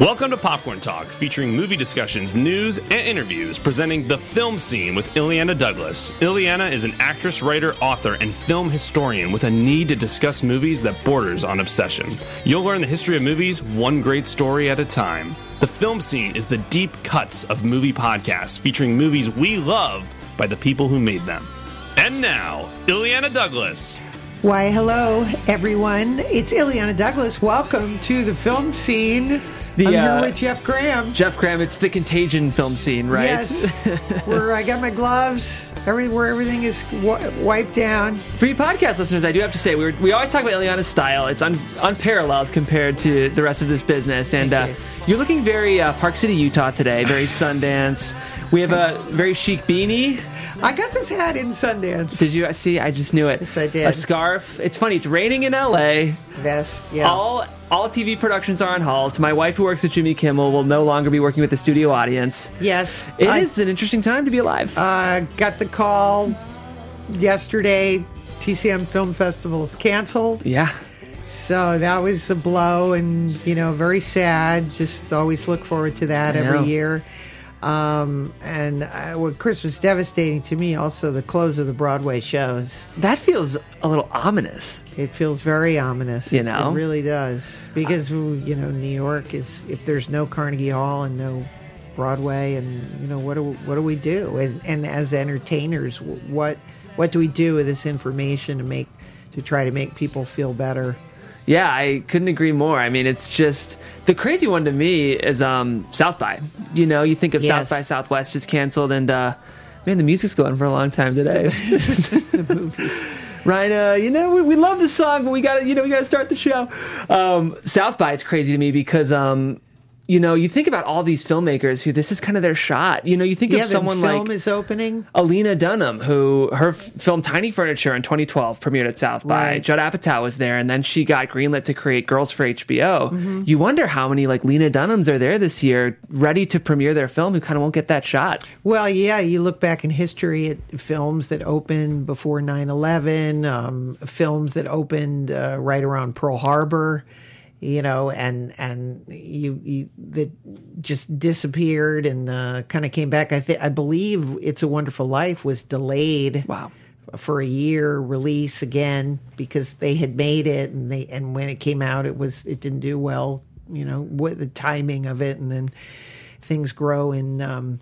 Welcome to Popcorn Talk, featuring movie discussions, news, and interviews, presenting the film scene with Illeana Douglas. Illeana is an actress, writer, author, and film historian with a need to discuss movies that borders on obsession. You'll learn the history of movies one great story at a time. The film scene is the deep cuts of movie podcasts featuring movies we love by the people who made them. And now, Illeana Douglas. Why, hello, everyone. It's Illeana Douglas. Welcome to the film scene. The, I'm uh, here with Jeff Graham. Jeff Graham, it's the Contagion film scene, right? Yes, where I got my gloves, everywhere everything is w- wiped down. For you podcast listeners, I do have to say, we, were, we always talk about Illeana's style. It's un, unparalleled compared to the rest of this business. And uh, you. you're looking very uh, Park City, Utah today, very Sundance. We have a very chic beanie. I got this hat in Sundance. Did you see? I just knew it. Yes, I did. A scarf. It's funny. It's raining in LA. Vest, yeah. All all TV productions are on halt. My wife, who works at Jimmy Kimmel, will no longer be working with the studio audience. yes. It I is an interesting time to be alive. uh, got the call yesterday. TCM Film Festival is canceled. yeah. So that was a blow and, you know, very sad. Just always look forward to that every year. Um, and uh, what Chris was devastating to me, also the close of the Broadway shows. That feels a little ominous. It feels very ominous. You know? It really does. Because, you know, New York is, if there's no Carnegie Hall and no Broadway, and, you know, what do, what do we do? And, and as entertainers, what, what do we do with this information to make, to try to make people feel better? Yeah, I couldn't agree more. I mean, it's just the crazy one to me is um, South by. You know, you think of Yes. South by Southwest is canceled, and uh, man, the music's going for a long time today. The movies. Right, uh, you know, we, we love the song, but we got to, you know, we got to start the show. Um, South by it's crazy to me because, um, you know, you think about all these filmmakers who this is kind of their shot. You know, you think Yeah, of someone film like is opening. Lena Dunham, who her f- film Tiny Furniture in 2012 premiered at South by. Right. Judd Apatow was there, and then she got greenlit to create Girls for HBO. Mm-hmm. You wonder how many like Lena Dunhams are there this year, ready to premiere their film, who kind of won't get that shot. Well, yeah, you look back in history at films that opened before 9 11, um, films that opened uh, right around Pearl Harbor, you know, and and you, you that just disappeared and uh, kind of came back. I think I believe It's a Wonderful Life was delayed Wow. for a year release again because they had made it and they and when it came out it was it didn't do well you know with the timing of it and then things grow in um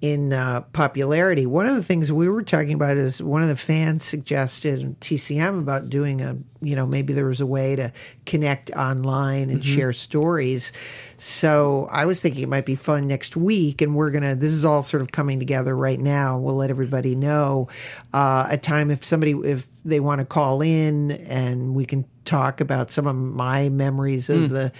in uh, popularity one of the things we were talking about is one of the fans suggested TCM about doing a you know maybe there was a way to connect online and share stories so I was thinking it might be fun next week, and we're gonna. This is all sort of coming together right now. We'll let everybody know uh, a time if somebody if they want to call in, and we can talk about some of my memories of the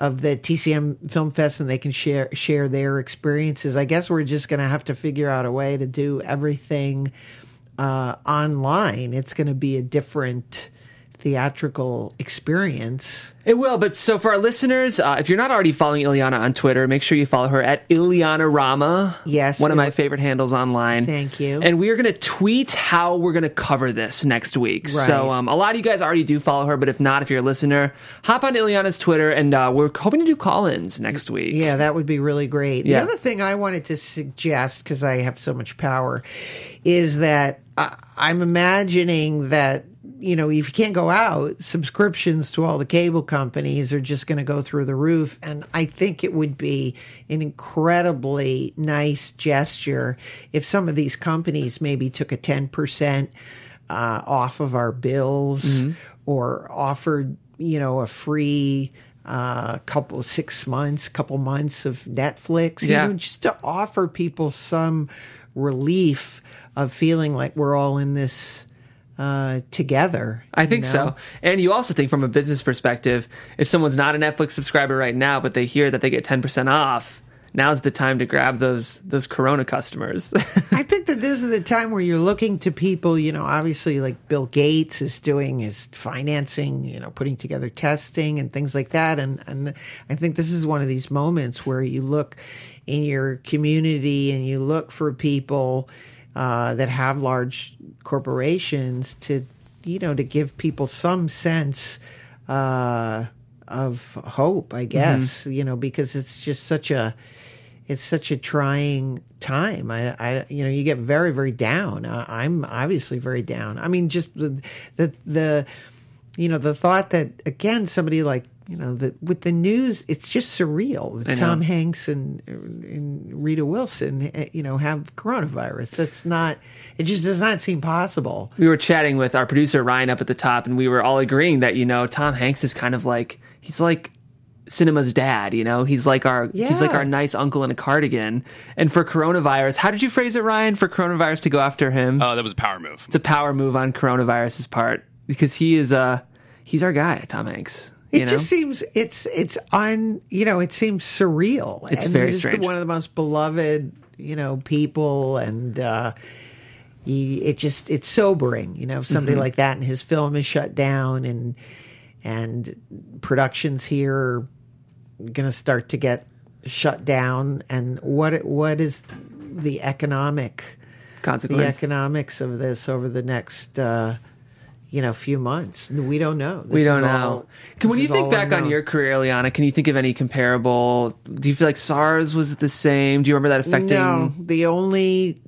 of the TCM Film Fest, and they can share share their experiences. I guess we're just gonna have to figure out a way to do everything uh, online. It's going to be a different theatrical experience. It will, but so for our listeners, uh, if you're not already following Illeana on Twitter, make sure you follow her at Illeana Rama. Yes, one of my favorite handles online. Thank you. And we are going to tweet how we're going to cover this next week. Right. So um, a lot of you guys already do follow her, but if not, if you're a listener, hop on Illeana's Twitter, and uh, we're hoping to do call-ins next week. Yeah, that would be really great. Yeah. The other thing I wanted to suggest, because I have so much power, is that I, I'm imagining that, you know, if you can't go out, subscriptions to all the cable companies are just going to go through the roof. And I think it would be an incredibly nice gesture if some of these companies maybe took a 10% uh, off of our bills or offered, you know, a free uh, couple six months, couple months of Netflix, you Yeah. know, just to offer people some relief of feeling like we're all in this uh, together. I think you know? so. And you also think from a business perspective, if someone's not a Netflix subscriber right now, but they hear that they get 10% off, now's the time to grab those those Corona customers. I think that this is the time where you're looking to people, you know, obviously like Bill Gates is doing his financing, you know, putting together testing and things like that. And, and I think this is one of these moments where you look in your community and you look for people uh, that have large corporations to, you know, to give people some sense uh, of hope, I guess. You know, because it's just such a it's such a trying time. I, I you know, you get very, very down. Uh, I'm obviously very down. I mean, just the, the, the, you know, the thought that again, somebody like, you know, the, with the news, it's just surreal. I. Tom Hanks and, and Rita Wilson, eh, you know, have coronavirus. It's not, it just does not seem possible. we were chatting with our producer Ryan up at the top, and we were all agreeing that you know Tom Hanks is kind of like he's like cinema's dad. You know, he's like our he's like our nice uncle in a cardigan. And for coronavirus, how did you phrase it, Ryan? For coronavirus to go after him, Oh, that was a power move. it's a power move on coronavirus's part because he is uh he's our guy, Tom Hanks. It know? just seems it's it's on you know it seems surreal. It's and very strange. one of the most beloved you know people, and uh, he, it just it's sobering. You know, if somebody Mm-hmm. like that and his film is shut down, and and productions here are going to start to get shut down, and what what is the economic the economics of this over the next uh, you know few months? We don't know. we don't know. all- Can, when you think back on your career, Liana, can you think of any comparable? Do you feel like SARS was the same? Do you remember that affecting? No, the only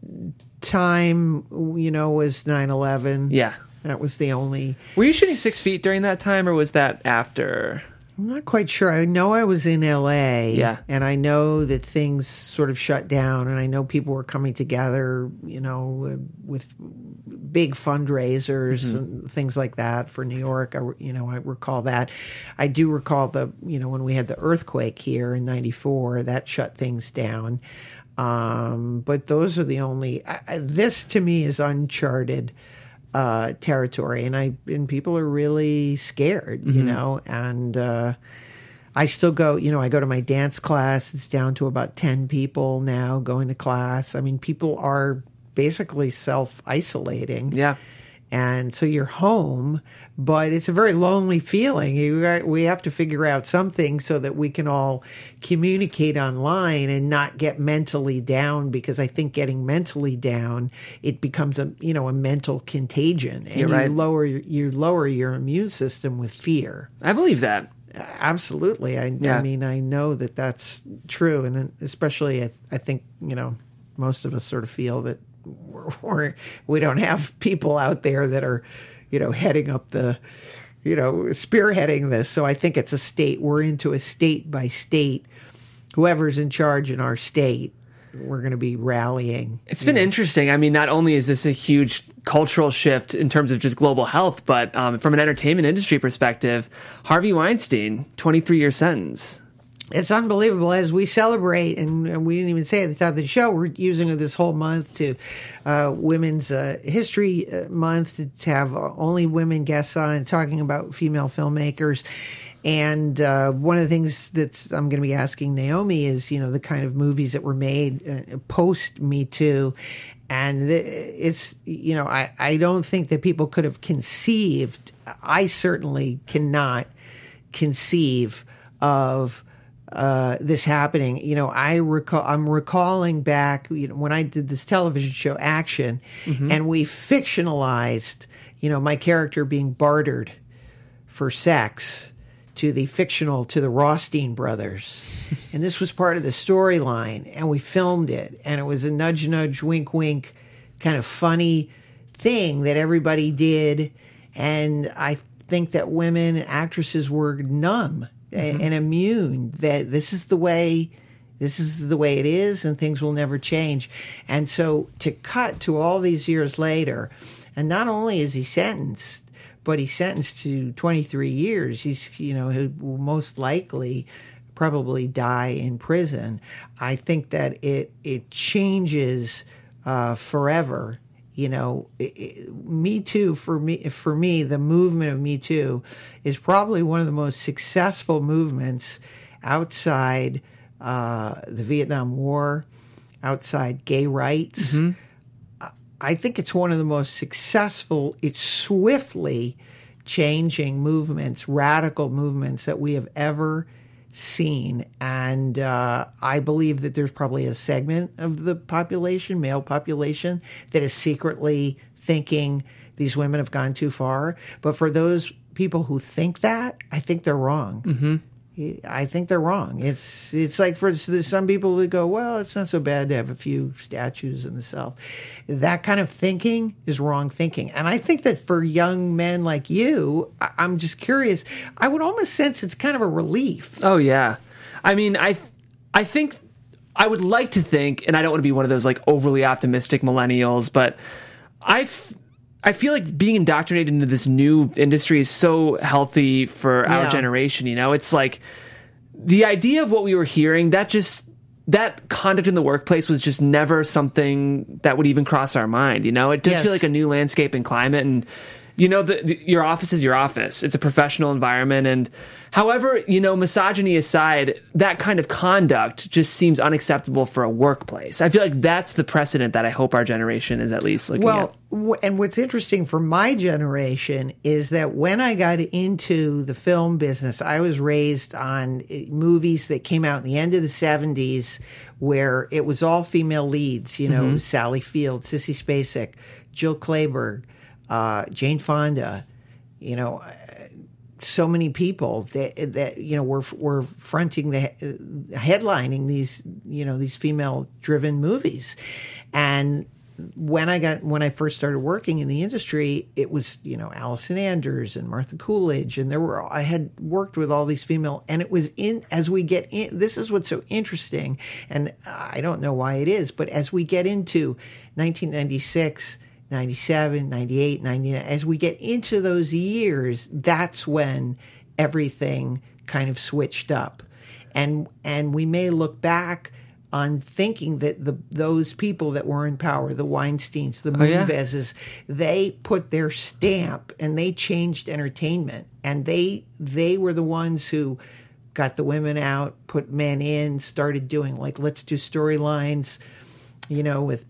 time you know was 9-11. Yeah. that was the only. Were you shooting Six Feet during that time, or was that after? I'm not quite sure. I know I was in L.A. Yeah. and I know that things sort of shut down, and I know people were coming together, you know, with big fundraisers Mm-hmm. and things like that for New York. I, you know, I recall that. I do recall the, you know, when we had the earthquake here in '94, that shut things down. Um, but those are the only. I, this to me is uncharted uh, territory, and I and people are really scared, you know, and. Uh, I still go, you know, I go to my dance class. It's down to about 10 people now going to class. I mean, people are basically self isolating. Yeah. And so you're home, but it's a very lonely feeling. You we have to figure out something so that we can all communicate online and not get mentally down because I think getting mentally down, it becomes a, you know, a mental contagion and You're you lower, you lower your immune system with fear. I believe that. Absolutely. I, Yeah. I mean, I know that that's true. And especially, I, I think, you know, most of us sort of feel that we're, we're, we don't have people out there that are, you know, heading up the, you know, spearheading this. So I think it's a state, we're into a state by state. Whoever's in charge in our state, we're going to be rallying. It's been interesting. I mean, not only is this a huge cultural shift in terms of just global health, but um, from an entertainment industry perspective, Harvey Weinstein, 23 year sentence. It's unbelievable as we celebrate, and, and we didn't even say at the top of the show, we're using this whole month to uh, Women's uh, History uh, Month to, have only women guests on talking about female filmmakers. And uh, one of the things that I'm going to be asking Naomi is, you know, the kind of movies that were made uh, post Me Too. And it's, you know, I, I don't think that people could have conceived, I certainly cannot conceive of uh, this happening. You know, I recall, I'm recalling back, you know, when I did this television show, Action, and we fictionalized, you know, my character being bartered for sex to the fictional to the Rothstein brothers. and this was part of the storyline and we filmed it and it was a nudge nudge wink wink kind of funny thing that everybody did and I think that women actresses were numb a- and immune that this is the way this is the way it is and things will never change. And so to cut to all these years later, and not only is he sentenced, but he's sentenced to 23 years. He's, you know, he will most likely probably die in prison. I think that it, it changes uh, forever. You know, it, it, Me Too for me, for me, the movement of Me Too is probably one of the most successful movements outside uh, the Vietnam War, outside gay rights. I think it's one of the most successful, it's swiftly changing movements, radical movements that we have ever seen. And uh, I believe that there's probably a segment of the population, male population, that is secretly thinking these women have gone too far. But for those people who think that, I think they're wrong. Mm-hmm. I think they're wrong. It's it's like for some people that go, well, it's not so bad to have a few statues in the South. That kind of thinking is wrong thinking, and I think that for young men like you, I'm just curious. I would almost sense it's kind of a relief. Oh yeah, I mean, I I think I would like to think, and I don't want to be one of those like overly optimistic millennials, but I I feel like being indoctrinated into this new industry is so healthy for our generation. You know, it's like the idea of what we were hearing that just that conduct in the workplace was just never something that would even cross our mind. You know, it does Yes. feel like a new landscape and climate, and you know, the, the- your office is your office. It's a professional environment, and however, you know, misogyny aside, that kind of conduct just seems unacceptable for a workplace. I feel like that's the precedent that I hope our generation is at least looking Well, at. w- and what's interesting for my generation is that when I got into the film business, I was raised on uh, movies that came out in the end of the 70s where it was all female leads, you know, Sally Field, Sissy Spacek, Jill Clayburgh, uh, Jane Fonda, you know, so many people that that you know were were fronting the headlining these you know these female driven movies and when I got when I first started working in the industry, it was you know Allison Anders and Martha Coolidge, and there were I had worked with all these female, and it was in as we get in. This is what's so interesting, and I don't know why it is, but as we get into 1996. 97, 98, 99, as we get into those years, that's when everything kind of switched up. And and we may look back on thinking that the those people that were in power, the Weinsteins, the oh, yeah. Moonveses, they put their stamp and they changed entertainment. And they they were the ones who got the women out, put men in, started doing like let's do storylines, you know, with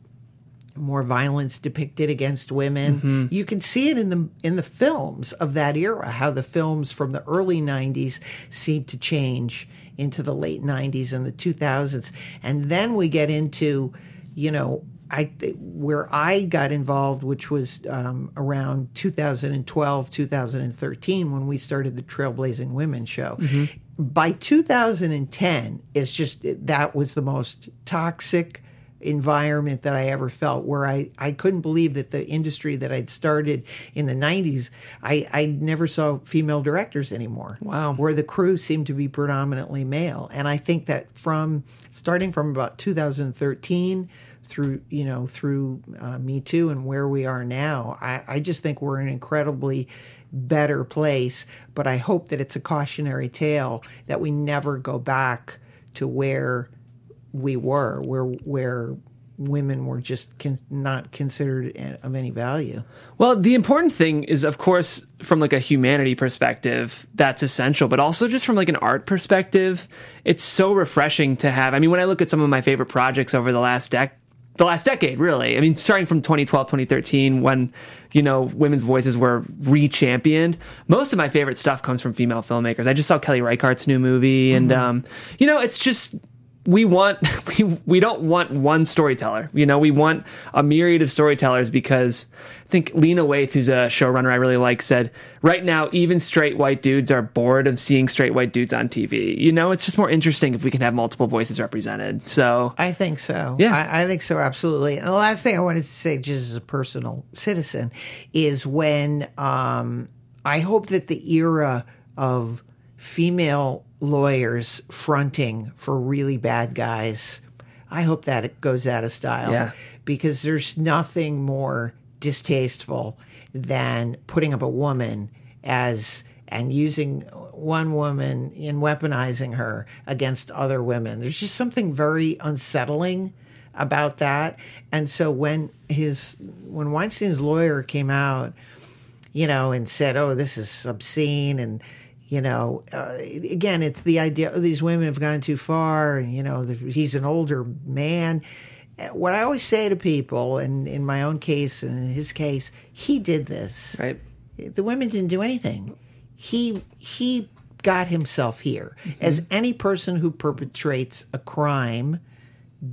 more violence depicted against women. You can see it in the in the films of that era, how the films from the early '90s seemed to change into the late '90s and the 2000s, and then we get into, you know. I th- where I got involved, which was um, around 2012, 2013, when we started the Trailblazing Women show. By 2010, it's just that was the most toxic environment that I ever felt where I, I couldn't believe that the industry that I'd started in the 90s, I, I never saw female directors anymore. Wow. Where the crew seemed to be predominantly male. And I think that from starting from about 2013 through, you know, through uh, Me Too and where we are now, I, I just think we're an incredibly better place. But I hope that it's a cautionary tale that we never go back to where we were, where where women were just con- not considered of any value. Well, the important thing is, of course, from like a humanity perspective, that's essential, but also just from like an art perspective, it's so refreshing to have. I mean, when I look at some of my favorite projects over the last dec the last decade, really. I mean, starting from 2012, 2013, when, you know, women's voices were re-championed, most of my favorite stuff comes from female filmmakers. I just saw Kelly Reichardt's new movie, and, um, you know, it's just, we want we, we don't want one storyteller you know we want a myriad of storytellers because i think lena waithe who's a showrunner i really like said right now even straight white dudes are bored of seeing straight white dudes on tv you know it's just more interesting if we can have multiple voices represented so I think so. Yeah. I, I think so, absolutely. And the last thing I wanted to say, just as a personal citizen, is when um, I hope that the era of female lawyers fronting for really bad guys, I hope that it goes out of style. Yeah. Because there's nothing more distasteful than putting up a woman as and using one woman in weaponizing her against other women. There's just something very unsettling about that. And so when his when Weinstein's lawyer came out, you know, and said, "Oh, this is obscene," and you know, uh, again, it's the idea oh, these women have gone too far. And, you know, the, he's an older man. Uh, What I always say to people, and in my own case and in his case, he did this. right The women didn't do anything. He he got himself here, as any person who perpetrates a crime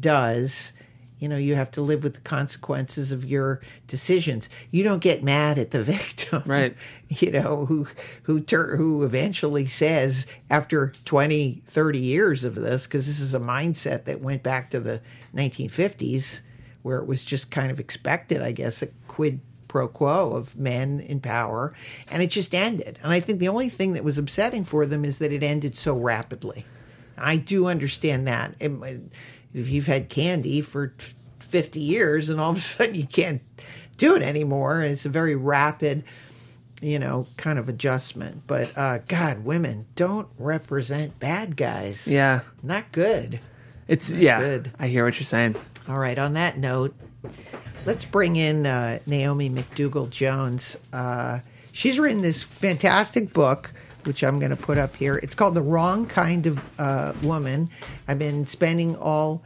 does. You know, you have to live with the consequences of your decisions. You don't get mad at the victim, Right. You know, who who tur- who eventually says after 20, 30 years of this, because this is a mindset that went back to the 1950s, where it was just kind of expected, I guess, a quid pro quo of men in power, and it just ended. And I think the only thing that was upsetting for them is that it ended so rapidly. I do understand that. It- If you've had candy for 50 years and all of a sudden you can't do it anymore, it's a very rapid, you know, kind of adjustment. But uh, God, women don't represent bad guys. Yeah. Not good. It's yeah. good. I hear what you're saying. All right, on that note, let's bring in uh, Naomi McDougall Jones. Uh, she's written this fantastic book, which I'm going to put up here. It's called The Wrong Kind of uh, Woman. I've been spending all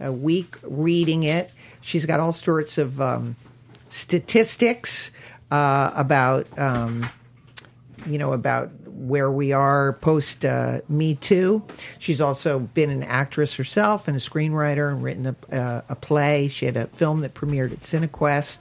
a week reading it. She's got all sorts of um, statistics uh, about. Um, you know, about where we are post uh, Me Too. She's also been an actress herself and a screenwriter and written a, uh, a play. She had a film that premiered at Cinequest.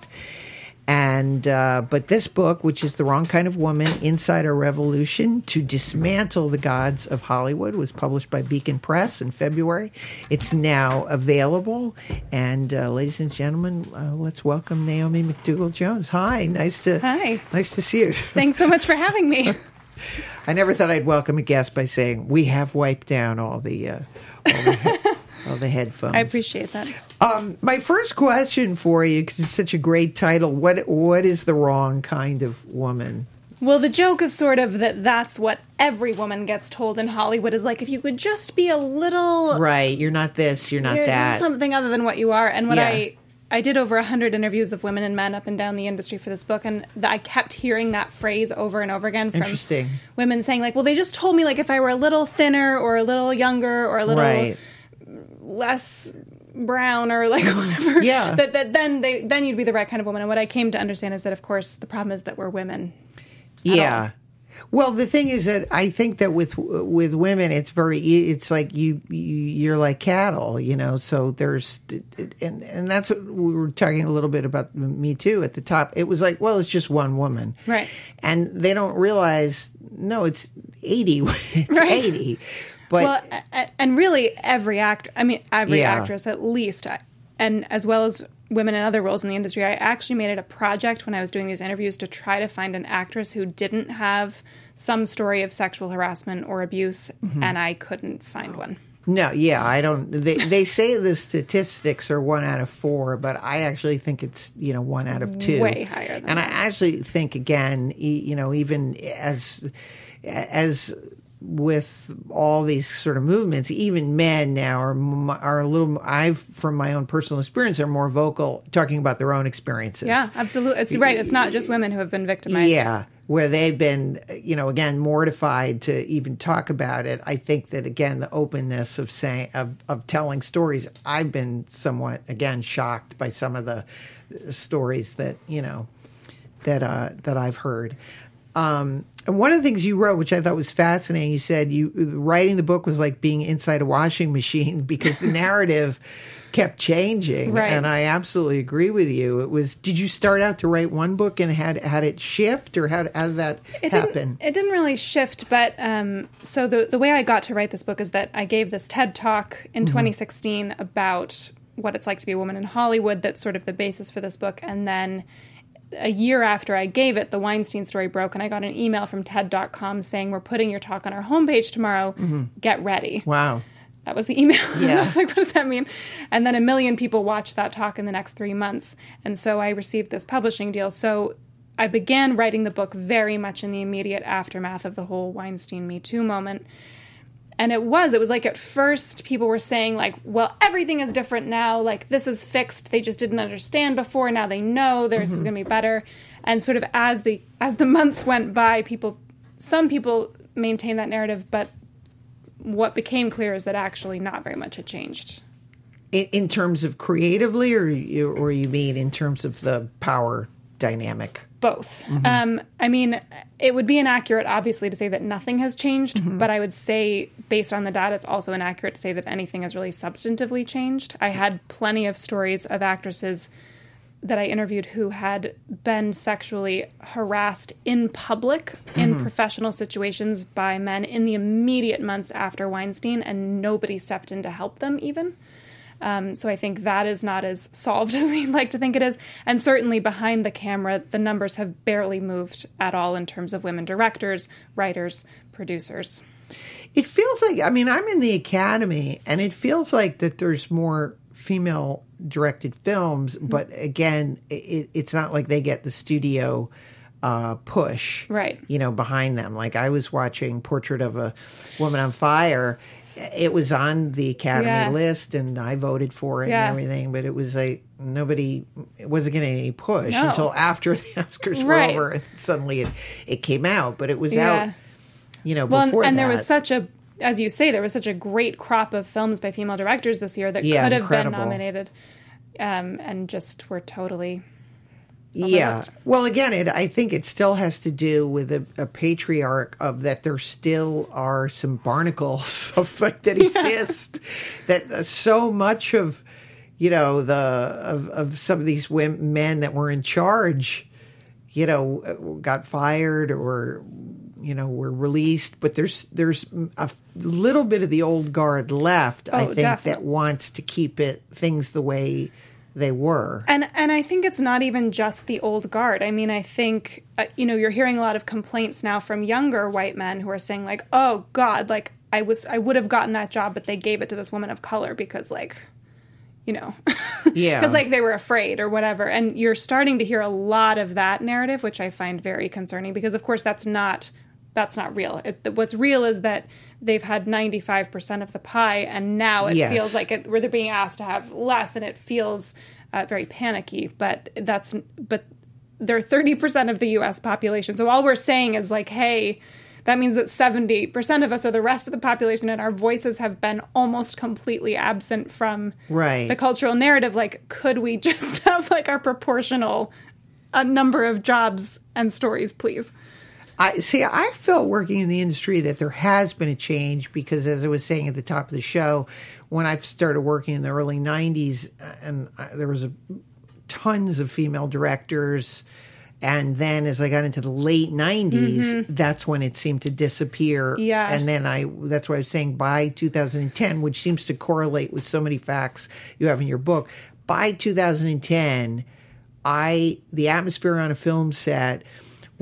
And uh, but this book, which is the wrong kind of woman, inside our revolution to dismantle the gods of Hollywood, was published by Beacon Press in February. It's now available, and uh, ladies and gentlemen, uh, let's welcome Naomi McDougall Jones. Hi, nice to Hi. nice to see you. Thanks so much for having me. I never thought I'd welcome a guest by saying we have wiped down all the uh, all, the, all the headphones. I appreciate that. Um, my first question for you, because it's such a great title. What what is the wrong kind of woman? Well, the joke is sort of that that's what every woman gets told in Hollywood is like if you could just be a little Right, you're not this, you're not you're that. something other than what you are. And what Yeah. I I did over a hundred interviews of women and men up and down the industry for this book, and th- I kept hearing that phrase over and over again from Interesting. women saying like, "Well, they just told me like if I were a little thinner or a little younger or a little Right. Less brown or like whatever Yeah. that, that then they then you'd be the right kind of woman and what i came to understand is that of course the problem is that we're women Yeah. Well, the thing is that I think that with with women, it's very it's like you, you you're like cattle, you know. So there's and and that's what we were talking a little bit about me too at the top. It was like, well, it's just one woman, Right. And they don't realize, no, it's eighty, it's Right. eighty. But well and really every actor i mean every Yeah. actress at least and as well as women in other roles in the industry i actually made it a project when i was doing these interviews to try to find an actress who didn't have some story of sexual harassment or abuse Mm-hmm. and i couldn't find one No, yeah, I don't. They they say the statistics are one out of four, but I actually think it's you know one out of two, Way higher than and that. I actually think again, you know, even as as with all these sort of movements, even men now are are a little. I've from my own personal experience are more vocal talking about their own experiences. yeah absolutely it's right it's not just women who have been victimized Yeah, where they've been, you know, again mortified to even talk about it. I think that again the openness of saying of of telling stories. I've been somewhat again shocked by some of the stories that you know that uh, that I've heard. Um, and one of the things you wrote, which I thought was fascinating, you said you writing the book was like being inside a washing machine because the narrative kept changing. Right. And I absolutely agree with you. It was. Did you start out to write one book and had had it shift, or how, how did that it happen? Didn't, it didn't really shift, but um, so the the way I got to write this book is that I gave this TED talk in 2016 about what it's like to be a woman in Hollywood. That's sort of the basis for this book, and then a year after I gave it, the Weinstein story broke, and I got an email from TED.com saying, "We're putting your talk on our homepage tomorrow. Get ready." wow. That was the email. Yeah. I was like, what does that mean? And then a million people watched that talk in the next three months. And so I received this publishing deal. So I began writing the book very much in the immediate aftermath of the whole Weinstein Me Too moment. And it was, it was like at first people were saying, like, well, everything is different now. Like, this is fixed. They just didn't understand before. Now they know this is mm-hmm. going to be better. And sort of as the as the months went by, people, some people maintained that narrative, but what became clear is that actually not very much had changed. In, in terms of creatively, or you, or you mean in terms of the power dynamic? Both. Mm-hmm. Um, I mean, it would be inaccurate, obviously, to say that nothing has changed, mm-hmm. but I would say, based on the data, it's also inaccurate to say that anything has really substantively changed. I mm-hmm. had plenty of stories of actresses that I interviewed who had been sexually harassed in public in professional situations by men in the immediate months after Weinstein, and nobody stepped in to help them, even. Um, so I think that is not as solved as we'd like to think it is. And certainly behind the camera, the numbers have barely moved at all in terms of women directors, writers, producers. It feels like I mean I'm in the academy, and it feels like that there's more female directed films, Mm-hmm. but again, it, it's not like they get the studio uh, push, Right. You know, behind them. Like I was watching Portrait of a Woman on Fire. It was on the Academy Yeah. list, and I voted for it Yeah. and everything. But it was like nobody, it wasn't getting any push No. until after the Oscars Right. were over, and suddenly it, it came out. But it was Yeah. out, you know, Well, and, before and that. there was such a, as you say, there was such a great crop of films by female directors this year that could have incredible. been nominated, um, and just were totally. Yeah. Well, again, it, I think it still has to do with a, a patriarch of that there still are some barnacles of like that exist. that uh, so much of, you know, the of, of some of these women, men that were in charge, you know, uh, got fired or you know were released. But there's there's a little bit of the old guard left. I Oh, think that wants to keep it things the way they were. And and I think it's not even just the old guard. I mean, I think uh, you know you're hearing a lot of complaints now from younger white men who are saying like, "Oh God, like I was I would have gotten that job, but they gave it to this woman of color because like." You know, Yeah. because like they were afraid or whatever, and you're starting to hear a lot of that narrative, which I find very concerning because, of course, that's not that's not real. It, what's real is that they've had 95 percent of the pie, and now it Yes. feels like it, where they're being asked to have less, and it feels uh, very panicky. But that's but they're 30 percent of the U.S. population. So all we're saying is like, hey. That means that 70% of us are the rest of the population, and our voices have been almost completely absent from Right. the cultural narrative. Like, could we just have like our proportional a number of jobs and stories, please? I see. I felt working in the industry that there has been a change because, as I was saying at the top of the show, when I started working in the early '90s, uh, and I- there was a, tons of female directors, and then as I got into the late '90s, that's when it seemed to disappear. Yeah. and then I that's why I was saying by 2010, which seems to correlate with so many facts you have in your book. By 2010, I the atmosphere on a film set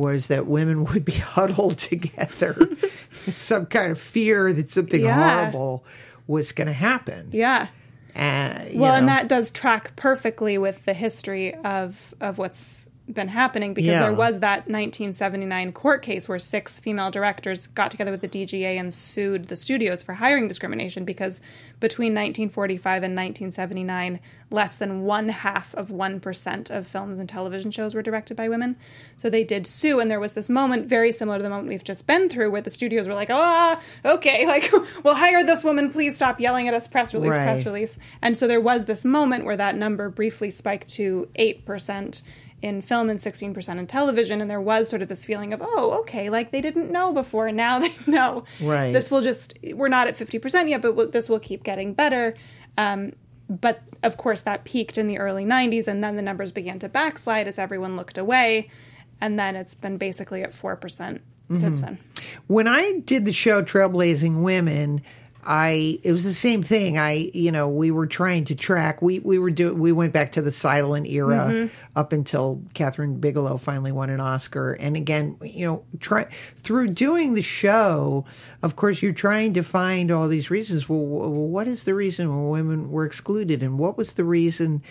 was that women would be huddled together, some kind of fear that something Yeah. horrible was going to happen. Yeah. Uh, Well, and that does track perfectly with the history of of what's been happening because Yeah. there was that 1979 court case where six female directors got together with the DGA and sued the studios for hiring discrimination because between 1945 and 1979 less than one half of 1% of films and television shows were directed by women. So they did sue and there was this moment very similar to the moment we've just been through where the studios were like ah okay like we'll hire this woman please stop yelling at us press release press release. And so there was this moment where that number briefly spiked to 8% in film and 16% in television. And there was sort of this feeling of, oh, okay, like they didn't know before. Now they know. Right. This will just, we're not at 50% yet, but we'll- this will keep getting better. Um, but of course, that peaked in the early 90s. And then the numbers began to backslide as everyone looked away. And then it's been basically at 4% Mm-hmm. since then. when I did the show Trailblazing Women, I it was the same thing. I you know we were trying to track. We we were do we went back to the silent era Mm-hmm. up until Kathryn Bigelow finally won an Oscar. And again, you know, try through doing the show. Of course, you're trying to find all these reasons. Well, well what is the reason women were excluded, and what was the reason?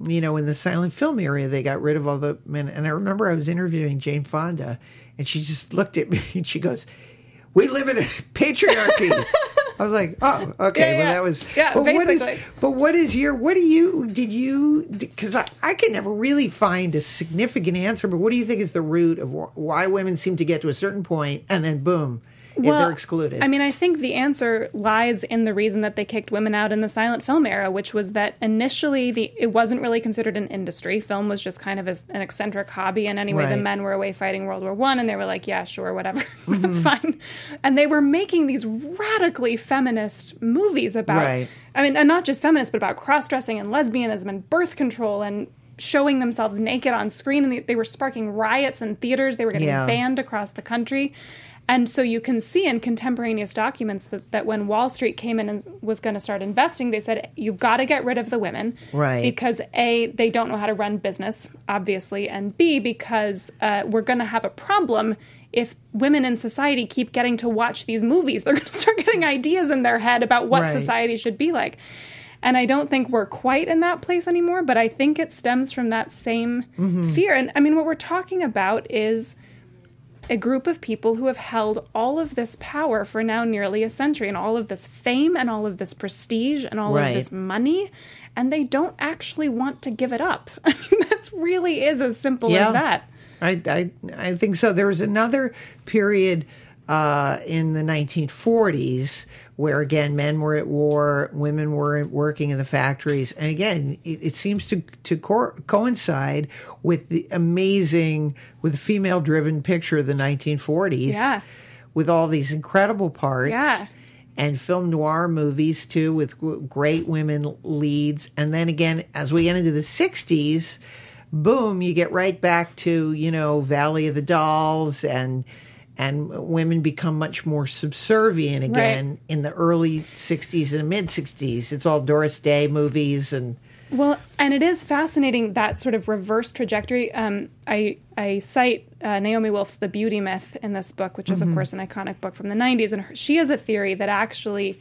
you know, in the silent film area, they got rid of all the men. And I remember I was interviewing Jane Fonda, and she just looked at me and she goes, "We live in a patriarchy." I was like, "Oh, okay." Yeah, well, yeah. that was. Yeah, but what is? basically. But what is your? What do you? Did you? Because I, I can never really find a significant answer. But what do you think is the root of wh- why women seem to get to a certain point and then boom, they're excluded. I mean, I think the answer lies in the reason that they kicked women out in the silent film era, which was that initially the it wasn't really considered an industry. Film was just kind of a, an eccentric hobby, and anyway, Right. the men were away fighting World War One, and they were like, "Yeah, sure, whatever, Mm-hmm. that's fine." And they were making these radically feminist movies about, Right. I mean, and not just feminist, but about cross dressing and lesbianism and birth control and showing themselves naked on screen, and they, they were sparking riots in theaters. They were getting Yeah. banned across the country. And so you can see in contemporaneous documents that, that when Wall Street came in and was going to start investing, they said, you've got to get rid of the women. Right. Because A, they don't know how to run business, obviously, and B, because uh, we're going to have a problem if women in society keep getting to watch these movies. They're going to start getting ideas in their head about what Right. society should be like. And I don't think we're quite in that place anymore, but I think it stems from that same fear. And I mean, what we're talking about is a group of people who have held all of this power for now nearly a century and all of this fame and all of this prestige and all Right. of this money and they don't actually want to give it up. I mean that really is as simple as that. I, I, I think so. There was another period uh, in the 1940s where, again, men were at war, women were working in the factories. And again, it, it seems to, to co- coincide with the amazing, with the female driven picture of the 1940s. Yeah. With all these incredible parts Yeah. and film noir movies too with great women leads and then again as we get into the 60s boom you get right back to you know valley of the dolls and and women become much more subservient again Right. in the early 60s and mid 60s it's all doris day movies and Well, and it is fascinating that sort of reverse trajectory. Um, I I cite uh, Naomi Wolf's The Beauty Myth in this book, which is of course an iconic book from the '90s, and her, she has a theory that actually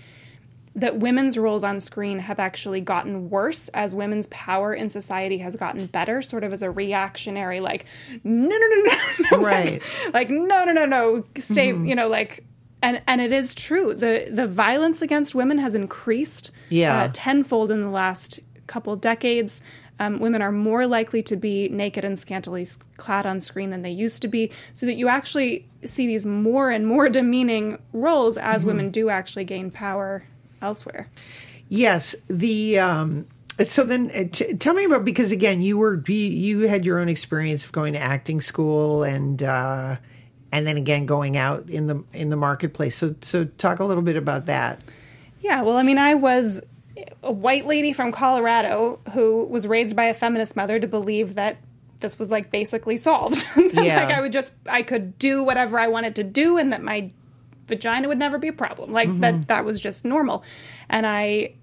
that women's roles on screen have actually gotten worse as women's power in society has gotten better, sort of as a reactionary, like no no no no, no Right. like, like no no no no stay you know like. And, and it is true. The the violence against women has increased Yeah. uh, tenfold in the last couple decades. Um, women are more likely to be naked and scantily clad on screen than they used to be, so that you actually see these more and more demeaning roles as women do actually gain power elsewhere. Yes, the um so then uh, t- tell me about because again you were you, you had your own experience of going to acting school and uh and then again going out in the in the marketplace. So so talk a little bit about that. Yeah, well, I mean, I was a white lady from Colorado who was raised by a feminist mother to believe that this was like basically solved. That, Yeah. like I would just I could do whatever I wanted to do and that my vagina would never be a problem. Like Mm-hmm. that that was just normal. And I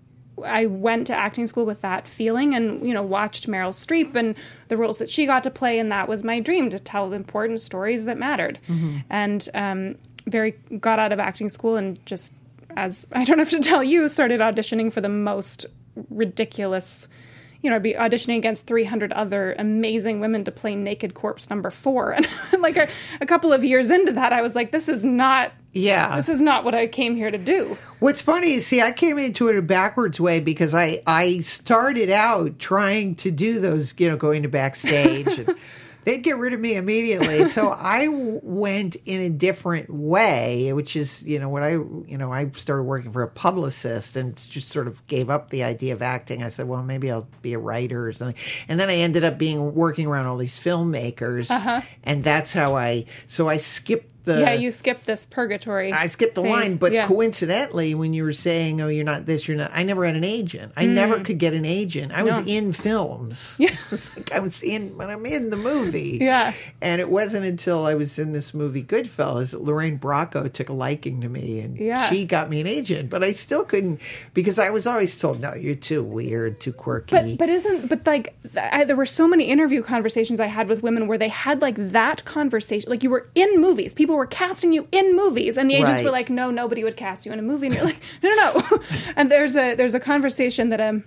I went to acting school with that feeling and you know watched Meryl Streep and the roles that she got to play and that was my dream to tell important stories that mattered. Mm-hmm. And um very got out of acting school and just as I don't have to tell you started auditioning for the most ridiculous you know, I'd be auditioning against 300 other amazing women to play Naked Corpse number four. And like a, a couple of years into that, I was like, this is not, Yeah. this is not what I came here to do. What's funny is, see, I came into it a backwards way because I I started out trying to do those, you know, going to backstage. and they'd get rid of me immediately, so I w- went in a different way, which is, you know, what I, you know, I started working for a publicist and just sort of gave up the idea of acting. I said, well, maybe I'll be a writer or something, and then I ended up being working around all these filmmakers, uh-huh. and that's how I. So I skipped the. yeah, you skipped this purgatory. I skipped the phase. line, but Yeah. coincidentally, when you were saying, "Oh, you're not this, you're not," I never had an agent. I never could get an agent. I was Mm. No. in films. Yeah, it's like I was in when I'm in the movie. Yeah. and it wasn't until I was in this movie Goodfellas that Lorraine Bracco took a liking to me, and Yeah. she got me an agent. But I still couldn't because I was always told, "No, you're too weird, too quirky." But but isn't but like I, there were so many interview conversations I had with women where they had like that conversation like you were in movies people were casting you in movies and the agents Right. were like no nobody would cast you in a movie. And you're like no no no. And there's a there's a conversation that a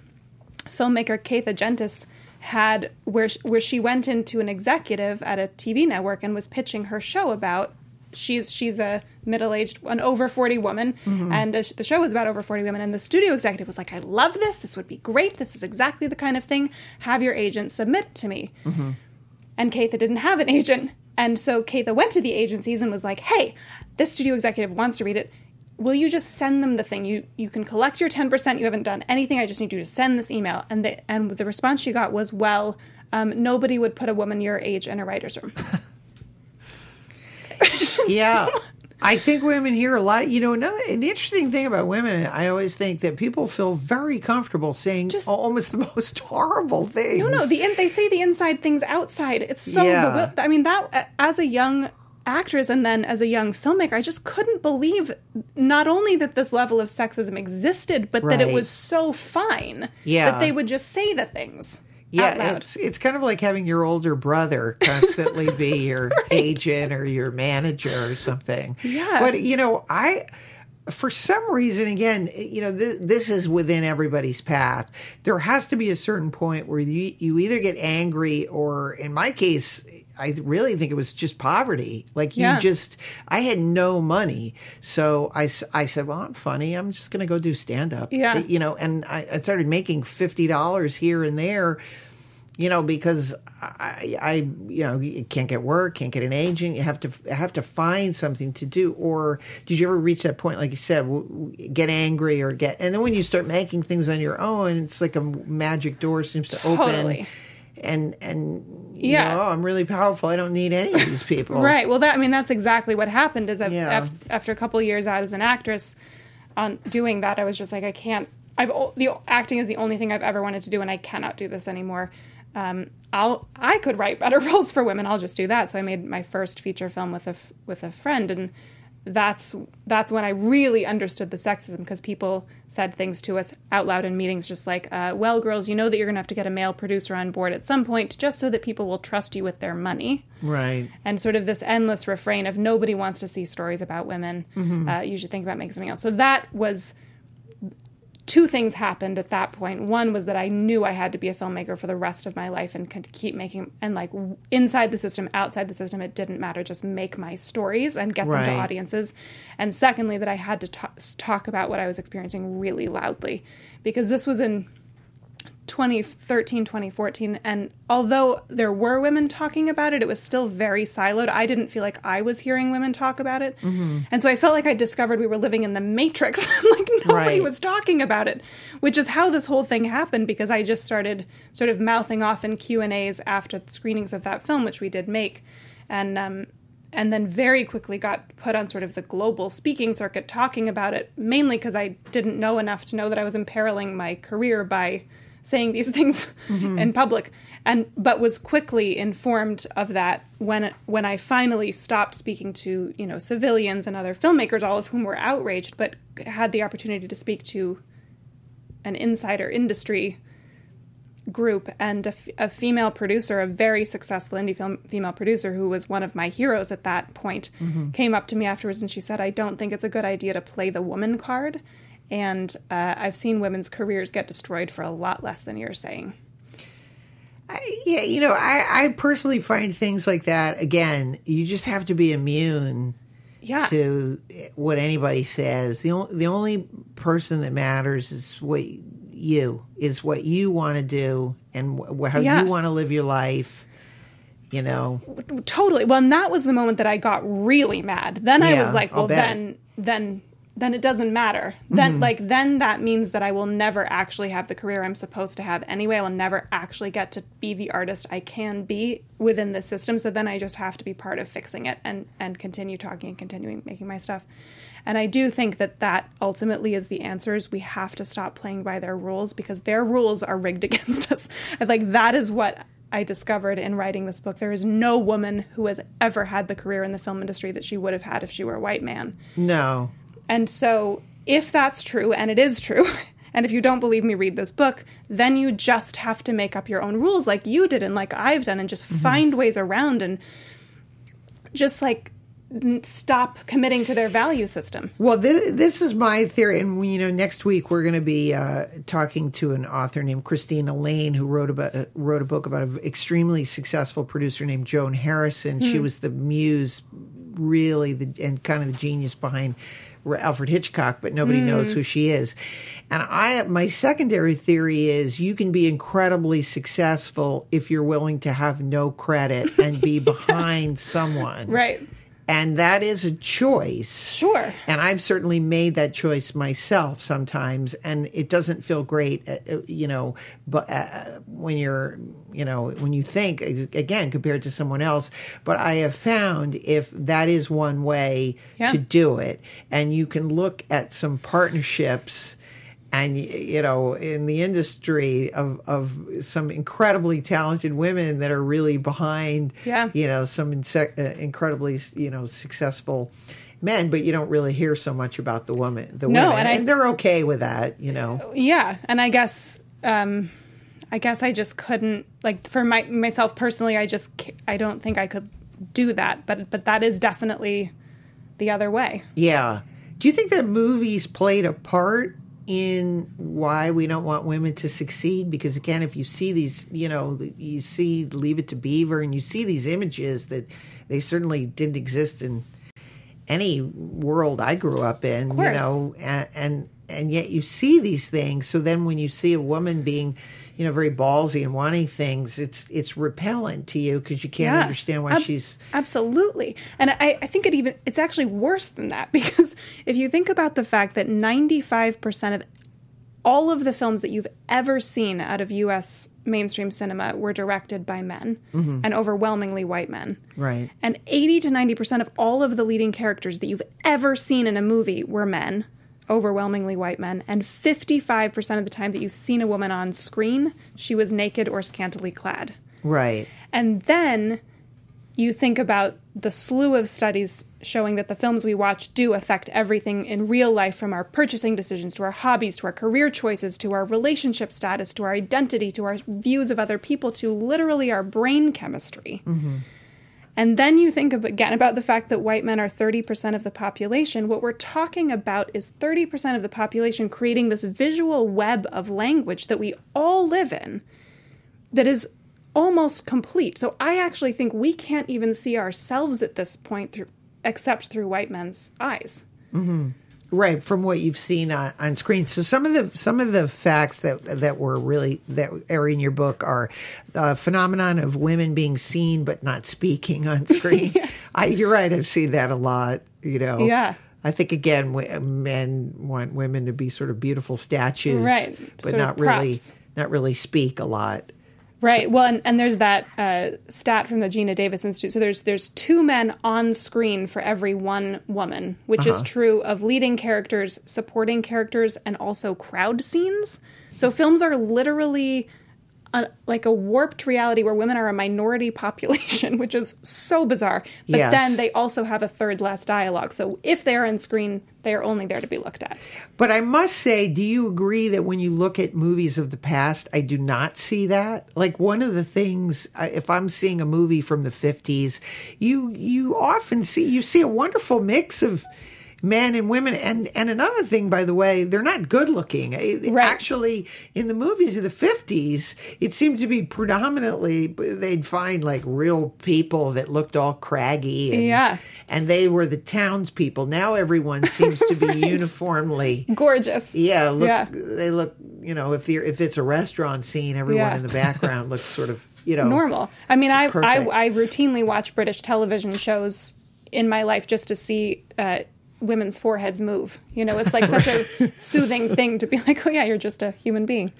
filmmaker Keith Gentis had where sh- where she went into an executive at a TV network and was pitching her show about she's she's a middle-aged an over 40 woman and uh, the show was about over 40 women and the studio executive was like I love this. This would be great. This is exactly the kind of thing. Have your agent submit to me. And Keitha didn't have an agent And so Katha went to the agencies and was like, "Hey, this studio executive wants to read it. Will you just send them the thing? You you can collect your ten percent. You haven't done anything. I just need you to send this email." And the and the response she got was, "Well, um, nobody would put a woman your age in a writer's room." yeah. I think women hear a lot. You know, another, an interesting thing about women, I always think that people feel very comfortable saying Just- almost the most horrible things. No, no. The in, they say the inside things outside. It's so. Yeah. I mean, that as a young actress and then as a young filmmaker, I just couldn't believe not only that this level of sexism existed, but that it was so fine Yeah. that they would just say the things. Yeah, it's it's kind of like having your older brother constantly be your agent or your manager or something. Yeah. But you know, I for some reason again, eh, you know, th- this is within everybody's path. There has to be a certain point where you you either get angry or in my case I really think it was just poverty. Like you Yeah. just, I had no money. So I, I said, well, I'm funny. I'm just going to go do stand up. Yeah. You know, and I, I started making $50 here and there you know, because I, I, you know, you can't get work, can't get an agent. You have to have to find something to do. Or did you ever reach that point, like you said, get angry or get, and then when you start making things on your own, it's like a magic door seems to open, Totally. And and you Yeah. know, I'm really powerful. I don't need any of these people. Right. Well, that I mean, that's exactly what happened. Is Yeah. af- after a couple of years out as an actress, on doing that, I was just like, I can't. I've the acting is the only thing I've ever wanted to do, and I cannot do this anymore. Um, I'll I could write better roles for women. I'll just do that. So I made my first feature film with a f- with a friend, and that's that's when I really understood the sexism because people said things to us out loud in meetings, just like, uh, "Well, girls, you know that you're going to have to get a male producer on board at some point, just so that people will trust you with their money." Right. and sort of this endless refrain of nobody wants to see stories about women. Uh, you should think about making something else. So that was two things happened at that point. One was that I knew I had to be a filmmaker for the rest of my life and could keep making and like inside the system, outside the system, it didn't matter. Just make my stories and get them to audiences. And secondly, that I had to ta- talk about what I was experiencing really loudly because this was in 2013 2014 and although there were women talking about it it was still very siloed. I didn't feel like i was hearing women talk about it. And so i felt like i discovered we were living in the matrix. Like nobody Right. was talking about it which is how this whole thing happened because i just started sort of mouthing off in q and a's after the screenings of that film which we did make. And um, and then very quickly got put on sort of the global speaking circuit talking about it mainly because i didn't know enough to know that i was imperiling my career by saying these things mm-hmm. in public. And but was quickly informed of that when when I finally stopped speaking to you know civilians and other filmmakers all of whom were outraged but had the opportunity to speak to an insider industry group and a, f- a female producer a very successful indie film female producer who was one of my heroes at that point mm-hmm. came up to me afterwards and she said i don't think it's a good idea to play the woman card and uh, i've seen women's careers get destroyed for a lot less than you're saying I, yeah, you know, I, I personally find things like that. Again, you just have to be immune yeah to what anybody says. The only the only person that matters is what you is what you want to do and wh- how Yeah. you want to live your life. You know, totally well and that was the moment that i got really mad then i was like well then then then it doesn't matter. Then mm-hmm. like then that means that i will never actually have the career i'm supposed to have anyway. I will never actually get to be the artist i can be within the system. So then i just have to be part of fixing it and and continue talking and continuing making my stuff. And i do think that that ultimately is the answer is we have to stop playing by their rules because their rules are rigged against us. And, like that is what I discovered in writing this book. There is no woman who has ever had the career in the film industry that she would have had if she were a white man. no, And so, if that's true, and it is true, and if you don't believe me, read this book, then you just have to make up your own rules like you did and like I've done and just find ways around and just like stop committing to their value system. Well, this, this is my theory, and you know, next week we're going to be uh, talking to an author named Christina Lane, who wrote about uh, wrote a book about an extremely successful producer named Joan Harrison. She was the muse, really, the, and kind of the genius behind Alfred Hitchcock, but nobody Mm. knows who she is. And I, my secondary theory is you can be incredibly successful if you're willing to have no credit and be behind someone. Right. And that is a choice. Sure. And I've certainly made that choice myself sometimes, and it doesn't feel great, uh, uh, you know. But uh, when you're, you know, when you think again compared to someone else, but I have found if that is one way Yeah. to do it, and you can look at some partnerships. And you know, in the industry of of some incredibly talented women that are really behind, Yeah. you know, some inse- uh, incredibly, you know, successful men, but you don't really hear so much about the woman. The No, women, and I- they're okay with that, you know. Yeah, and I guess um, I guess I just couldn't like for my myself personally. I just I don't think I could do that. But but that is definitely the other way. Yeah. Do you think that movies played a part in why we don't want women to succeed? Because again, if you see these, you know, you see Leave It to Beaver, and you see these images that they certainly didn't exist in any world I grew up in, you know, and, and and yet you see these things. So then when you see a woman being, you know, very ballsy and wanting things, it's it's repellent to you because you can't Yeah. understand why Ab- she's Absolutely. And I, I think it even it's actually worse than that because if you think about the fact that 95% of all of the films that you've ever seen out of US mainstream cinema were directed by men mm-hmm. and overwhelmingly white men. right. And 80 to 90% of all of the leading characters that you've ever seen in a movie were men, overwhelmingly white men. And 55% of the time that you've seen a woman on screen, she was naked or scantily clad. Right. And then you think about the slew of studies showing that the films we watch do affect everything in real life from our purchasing decisions to our hobbies to our career choices to our relationship status to our identity to our views of other people to literally our brain chemistry. Mm-hmm. And then you think of, again about the fact that white men are 30% of the population. What we're talking about is 30% of the population creating this visual web of language that we all live in that is almost complete. So I actually think we can't even see ourselves at this point through except through white men's eyes. Mm-hmm. Right, from what you've seen on, on screen. So some of the some of the facts that that were really that are in your book are uh, phenomenon of women being seen but not speaking on screen. I, you're right. I've seen that a lot. You know. Yeah. I think again, w- men want women to be sort of beautiful statues, Right, But sort not really, not really speak a lot. Right. Well, and, and there's that uh, stat from the Geena Davis Institute. So there's there's two men on screen for every one woman, which is true of leading characters, supporting characters, and also crowd scenes. So films are literally a, like a warped reality where women are a minority population, which is so bizarre. But Yes. then they also have a third less dialogue. So if they're on screen, they are only there to be looked at. But I must say, do you agree that when you look at movies of the past, I do not see that? Like one of the things, if I'm seeing a movie from the 50s, you you often see you see a wonderful mix of men and women and and another thing by the way they're not good looking Right. actually in the movies of the 50s it seemed to be predominantly they'd find like real people that looked all craggy and, Yeah. and they were the townspeople now everyone seems to be uniformly Gorgeous. yeah, look, Yeah. they look. You know, if if it's a restaurant scene, everyone Yeah. in the background looks sort of you know normal. I mean, I, I I routinely watch British television shows in my life just to see uh, women's foreheads move. You know, it's like such a soothing thing to be like, oh yeah, you're just a human being.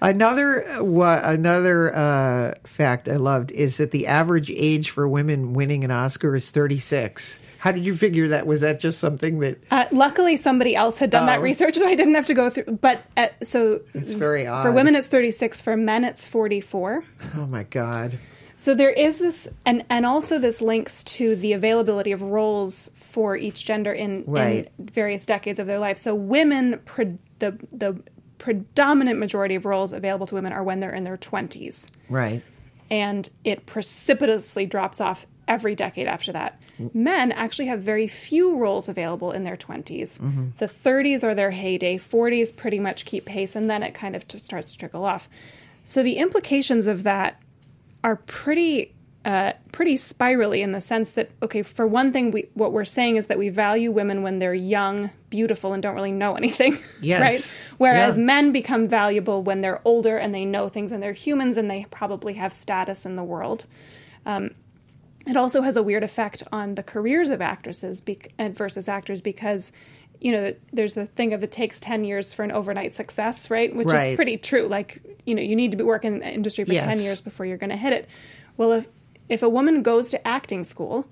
Another what another uh, fact I loved is that the average age for women winning an Oscar is 36. How did you figure that? Was that just something that Uh, luckily, somebody else had done that Oh. research, so I didn't have to go through. But uh, so it's very odd for women, it's 36. For men, it's 44. Oh my god! So there is this, and and also this links to the availability of roles for each gender in, Right. in various decades of their life. So women, pre, the the predominant majority of roles available to women are when they're in their twenties, Right. and it precipitously drops off every decade after that. Men actually have very few roles available in their 20s. Mm-hmm. The 30s are their heyday, 40s pretty much keep pace, and then it kind of starts to trickle off. So the implications of that are pretty uh, pretty spirally in the sense that okay, for one thing, we what we're saying is that we value women when they're young, beautiful, and don't really know anything. Yes. right. Whereas Yeah. men become valuable when they're older and they know things and they're humans and they probably have status in the world. Um, it also has a weird effect on the careers of actresses bec- uh, versus actors because you know there's the thing of it takes 10 years for an overnight success right which Right. is pretty true like you know you need to be working in the industry for 10 years before you're going to hit it well if if a woman goes to acting school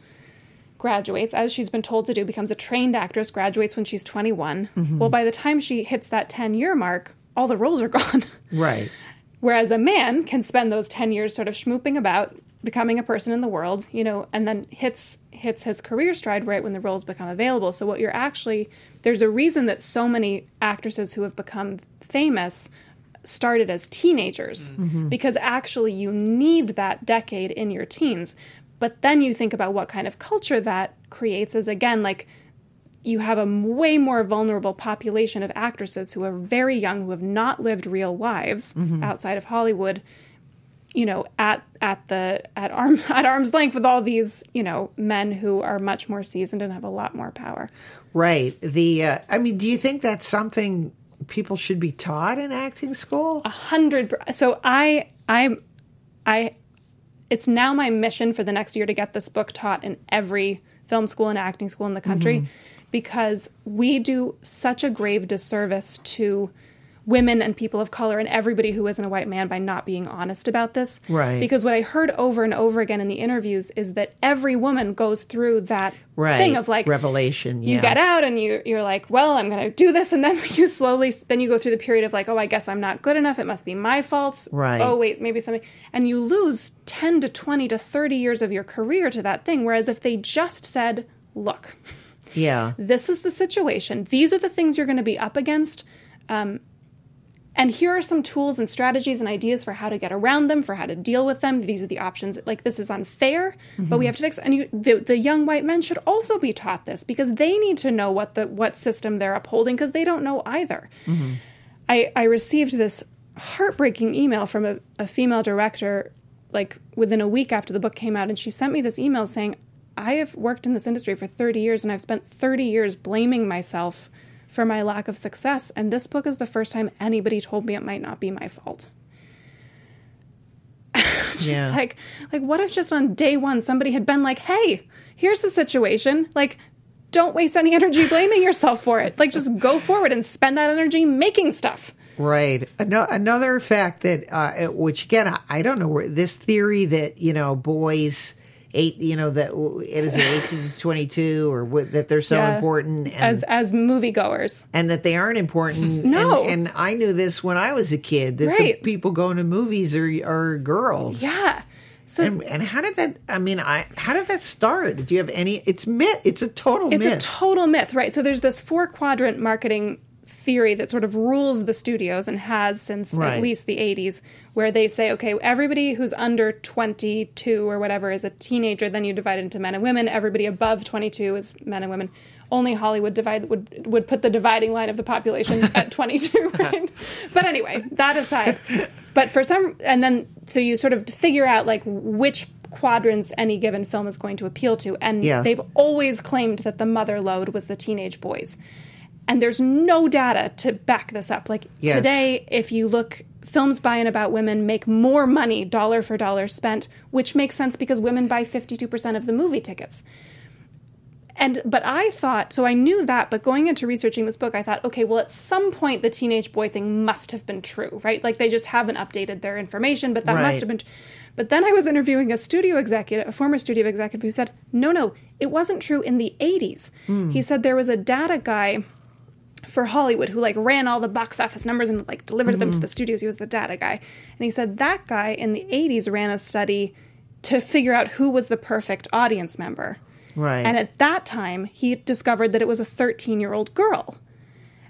graduates as she's been told to do becomes a trained actress graduates when she's 21 Mm-hmm. well by the time she hits that 10 year mark all the roles are gone Right. Whereas a man can spend those 10 years sort of schmooping about, becoming a person in the world, you know, and then hits hits his career stride right when the roles become available. So what you're actually there's a reason that so many actresses who have become famous started as teenagers mm-hmm. Mm-hmm. because actually you need that decade in your teens. But then you think about what kind of culture that creates is again like you have a way more vulnerable population of actresses who are very young who have not lived real lives mm-hmm. outside of Hollywood you know at at the at arm at arm's length with all these you know men who are much more seasoned and have a lot more power Right. The uh, I mean, do you think that's something people should be taught in acting school? A hundred so i i i it's now my mission for the next year to get this book taught in every film school and acting school in the country because we do such a grave disservice to women and people of color and everybody who isn't a white man by not being honest about this Right. because what i heard over and over again in the interviews is that every woman goes through that Right. thing of like revelation. Yeah. you get out and you you're like, well, I'm going to do this, and then you slowly then you go through the period of like, oh, I guess I'm not good enough. It must be my fault. Right. Oh, wait, maybe something, and you lose ten to twenty to thirty years of your career to that thing. Whereas if they just said, look, Yeah. this is the situation. These are the things you're going to be up against. Um, and here are some tools and strategies and ideas for how to get around them, for how to deal with them. These are the options. Like this is unfair, but we mm-hmm. have to fix. And you, the, the young white men should also be taught this because they need to know what the what system they're upholding because they don't know either. Mm-hmm. I, I received this heartbreaking email from a, a female director like within a week after the book came out and she sent me this email saying i have worked in this industry for 30 years and i've spent 30 years blaming myself for my lack of success and this book is the first time anybody told me it might not be my fault it's just Yeah. like like what if just on day one somebody had been like hey here's the situation like don't waste any energy blaming yourself for it like just go forward and spend that energy making stuff Right. Ano- Another fact that, uh, which again, I- I don't know where this theory that you know boys eight, you know that it is eighteen to twenty two, or what, that they're so Yeah. important, and, as as moviegoers and that they aren't important. No. and, and I knew this when I was a kid that the Right. people going to movies are are girls. yeah so And, and how did that? I mean, I how did that start? Do you have any? It's myth. It's a total myth it's myth. a total myth, right? So there's this four quadrant marketing theory that sort of rules the studios and has since Right. at least the 80s, where they say, okay, everybody who's under 22 or whatever is a teenager. Then you divide it into men and women. Everybody above 22 is men and women. Only Hollywood divide would would put the dividing line of the population at 22, right? but anyway, that aside, but for some, and then so you sort of figure out like which quadrants any given film is going to appeal to, and Yeah. they've always claimed that the mother load was the teenage boys. And there's no data to back this up. Like Yes. today, if you look, films by and about women make more money dollar for dollar spent, which makes sense because women buy 52% of the movie tickets. And but I thought so I knew that, but going into researching this book, I thought, okay, well, at some point the teenage boy thing must have been true, right? Like they just haven't updated their information, but that Right. must have been. But then I was interviewing a studio executive, a former studio executive, who said, no, no, it wasn't true in the 80s. Hmm. He said there was a data guy for Hollywood who like ran all the box office numbers and like delivered them to the studios. He was the data guy. And he said that guy in the 80s ran a study to figure out who was the perfect audience member. Right. And at that time, he discovered that it was a 13 year old girl.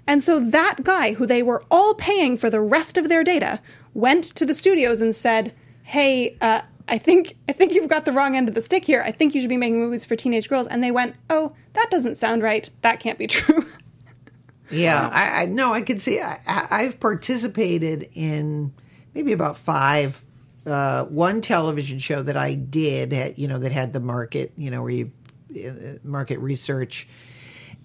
And so that guy, who they were all paying for the rest of their data, went to the studios and said, "Hey, uh, I think I think you've got the wrong end of the stick here. I think you should be making movies for teenage girls." And they went, "Oh, that doesn't sound right. That can't be true." Yeah, I, I no, I can see. I, I've participated in maybe about five uh, one television show that I did, you know, that had the market, you know, where you uh, market research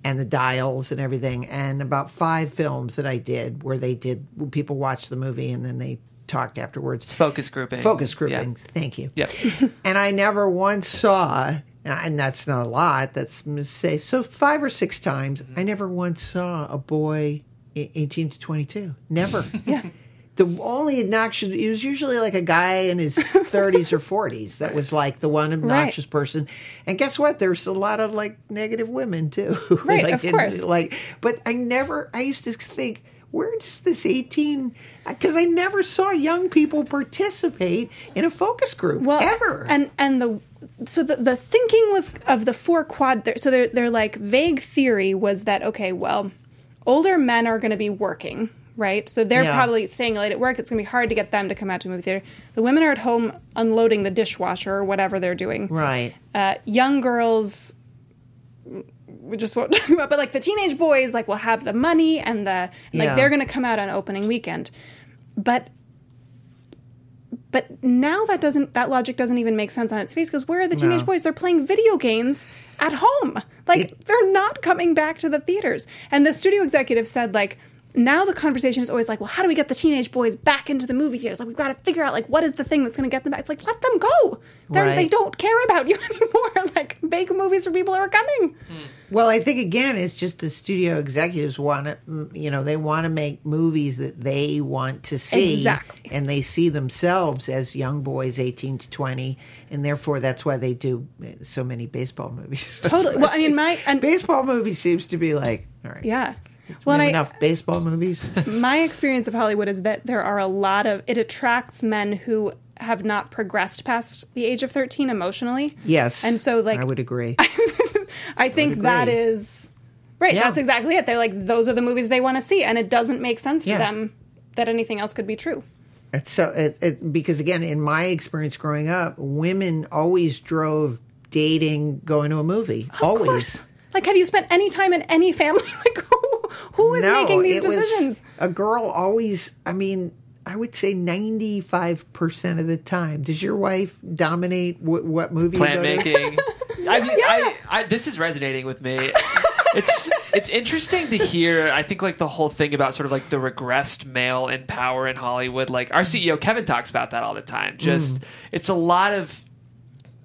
and the dials and everything, and about five films that I did where they did people watched the movie and then they talked afterwards. Focus grouping. Focus grouping. Thank you. Yep. and I never once saw, and that's not a lot. That's mm, say so five or six times. I mm-hmm. never once saw a boy i- eighteen to twenty two. Never. yeah. The only obnoxious it was usually like a guy in his thirties or forties that was like the one obnoxious person. And guess what? There's a lot of like negative women too. Right, like, of course. Like, but I never. I used to think. Where does this 18 because I never saw young people participate in a focus group well, ever. And and the so the the thinking was of the four quad. So their their like vague theory was that okay, well, older men are going to be working. Right, so they're Yeah. probably staying late at work. It's going to be hard to get them to come out to a movie theater. The women are at home unloading the dishwasher or whatever they're doing. right. uh, young girls we just won't talk about but like the teenage boys like will have the money and the like Yeah. they're gonna come out on opening weekend but but now that doesn't that logic doesn't even make sense on its face because where are the teenage No. boys they're playing video games at home like It- they're not coming back to the theaters and the studio executive said like now the conversation is always like well how do we get the teenage boys back into the movie theaters? Like we've got to figure out like what is the thing that's going to get them back? It's like let them go. They're, they don't care about you anymore. Like make movies for people who are coming. Hmm. Well, I think again, it's just the studio executives want to, you know, they want to make movies that they want to see, Exactly. and they see themselves as young boys, eighteen to twenty, and therefore that's why they do so many baseball movies. Totally. Well, I mean, my- and- baseball movie seems to be like, all right, yeah. we well I, enough baseball movies. my experience of Hollywood is that there are a lot of it attracts men who have not progressed past the age of 13 emotionally. yes, And so, like- I would agree. I think that agree. is right. Yeah. That's exactly it. They're like those are the movies they want to see, and it doesn't make sense Yeah. to them that anything else could be true. It's so it, it, because again, in my experience growing up, women always drove dating, going to a movie. always. Course. Like, have you spent any time in any family? Like, who, who is making these it was- decisions? a girl always. I mean, I would say ninety-five percent of the time. Does your wife dominate what, what movie? you Plan go to? making. I mean, I, I, this is resonating with me. It's it's interesting to hear. I think like the whole thing about sort of like the regressed male in power in Hollywood. Like our CEO Kevin talks about that all the time. Just Mm. it's a lot of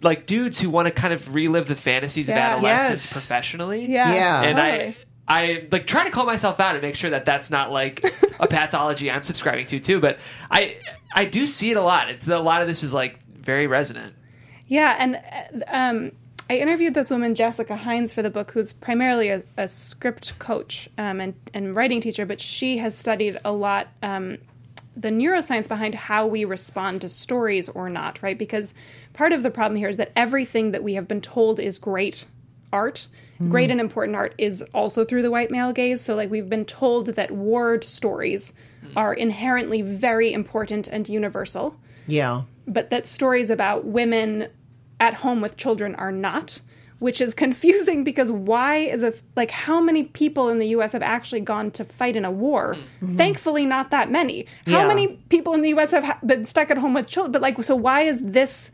like dudes who want to kind of relive the fantasies Yeah. of adolescence Yes. professionally. Yeah. Yeah. and totally. I I like try to call myself out and make sure that that's not like a pathology I'm subscribing to too. But I I do see it a lot. It's a lot of this is like very resonant. Yeah, and uh, um, I interviewed this woman, Jessica Hines, for the book, who's primarily a, a script coach um, and, and writing teacher, but she has studied a lot um, the neuroscience behind how we respond to stories or not, right? Because part of the problem here is that everything that we have been told is great art, great hmm. and important art, is also through the white male gaze. So, like, we've been told that war stories hmm. are inherently very important and universal Yeah. but that stories about women at home with children are not which is confusing because why is it like how many people in the US have actually gone to fight in a war? Hmm. Mm-hmm. Thankfully, not that many. How Yeah. many people in the US have ha- been stuck at home with children? But like, so why is this?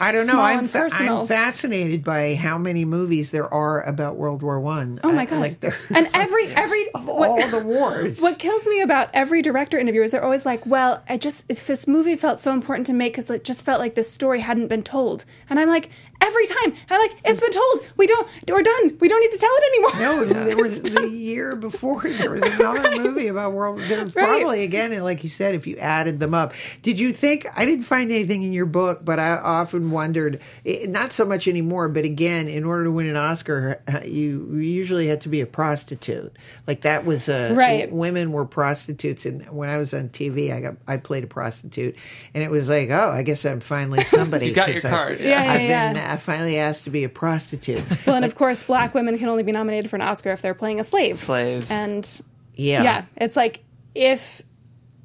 I don't know. I'm, fa- I'm fascinated by how many movies there are about World War One. Oh my god! Like and every every of what- all the wars. What kills me about every director interview is they're always like, "Well, I just if this movie felt so important to make because it just felt like this story hadn't been told," and I'm like, every time I'm like, "It's been told. We don't. We're done. We don't need to tell it anymore." No, there was the year before there was another movie about World. There was Right. probably again, and like you said, if you added them up, did you think? I didn't find anything in your book, but I often wondered. eh, Not so much anymore, but again, in order to win an Oscar, uh, you you usually had to be a prostitute. Like that was a Right. Women were prostitutes, and when I was on TV, I got I played a prostitute, and it was like, oh, I guess I'm finally somebody. You got your 'cause I- card, yeah. Yeah, I've yeah, been yeah. I finally asked to be a prostitute. Well, and of course, black women can only be nominated for an Oscar if they're playing a slave. Slaves. And Yeah. yeah, it's like if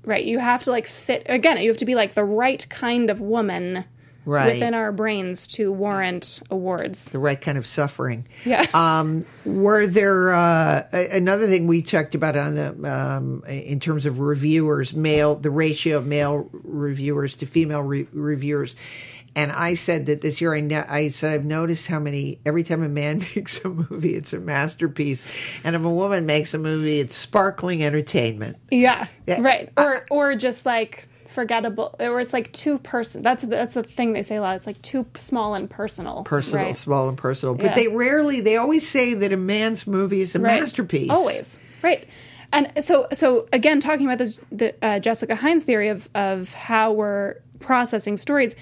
right, you have to like fit again. You have to be like the right kind of woman Right. within our brains to warrant awards. the right kind of suffering. Yeah. Um, were there uh, another thing we talked about on the um, in terms of reviewers, male the ratio of male reviewers to female re- reviewers, and I said that this year I, ne- I said I've noticed how many every time a man makes a movie, it's a masterpiece, and if a woman makes a movie, it's sparkling entertainment. Yeah, Yeah, right. Or or just like forgettable, or it's like too person. That's that's a thing they say a lot. It's like too small and personal. Personal, right? small and personal, but Yeah. they rarely. They always say that a man's movie is a Right. masterpiece. Always right. And so so again, talking about this, the uh, Jessica Hines theory of of how we're processing stories.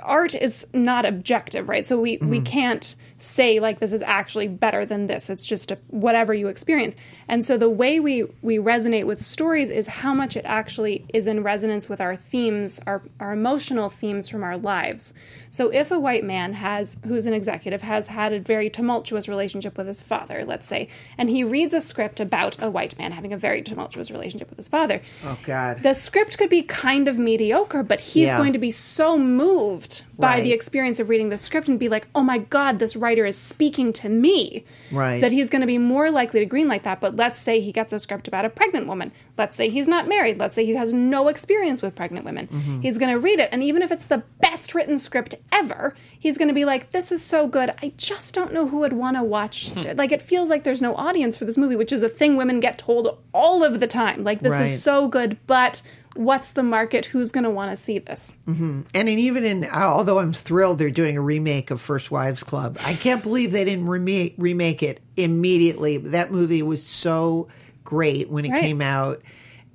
Art is not objective, right? So we we mm. can't say like this is actually better than this. It's just a, whatever you experience. And so the way we we resonate with stories is how much it actually is in resonance with our themes, our our emotional themes from our lives. So if a white man has who's an executive has had a very tumultuous relationship with his father, let's say, and he reads a script about a white man having a very tumultuous relationship with his father. Oh God. The script could be kind of mediocre, but he's Yeah. going to be so moved by Right. the experience of reading the script and be like, "Oh my god, this writer is speaking to me." Right. That he's going to be more likely to greenlight that. But let's say he gets a script about a pregnant woman. Let's say he's not married. Let's say he has no experience with pregnant women. Mm-hmm. He's going to read it, and even if it's the best written script ever, he's going to be like, "This is so good. I just don't know who would want to watch." Hmm. like it feels like there's no audience for this movie, which is a thing women get told all of the time. Like this Right. is so good, but what's the market? Who's going to want to see this? Mm-hmm. And in, even in, although I'm thrilled they're doing a remake of First Wives Club, I can't believe they didn't remake remake it immediately. That movie was so great when it Right. came out,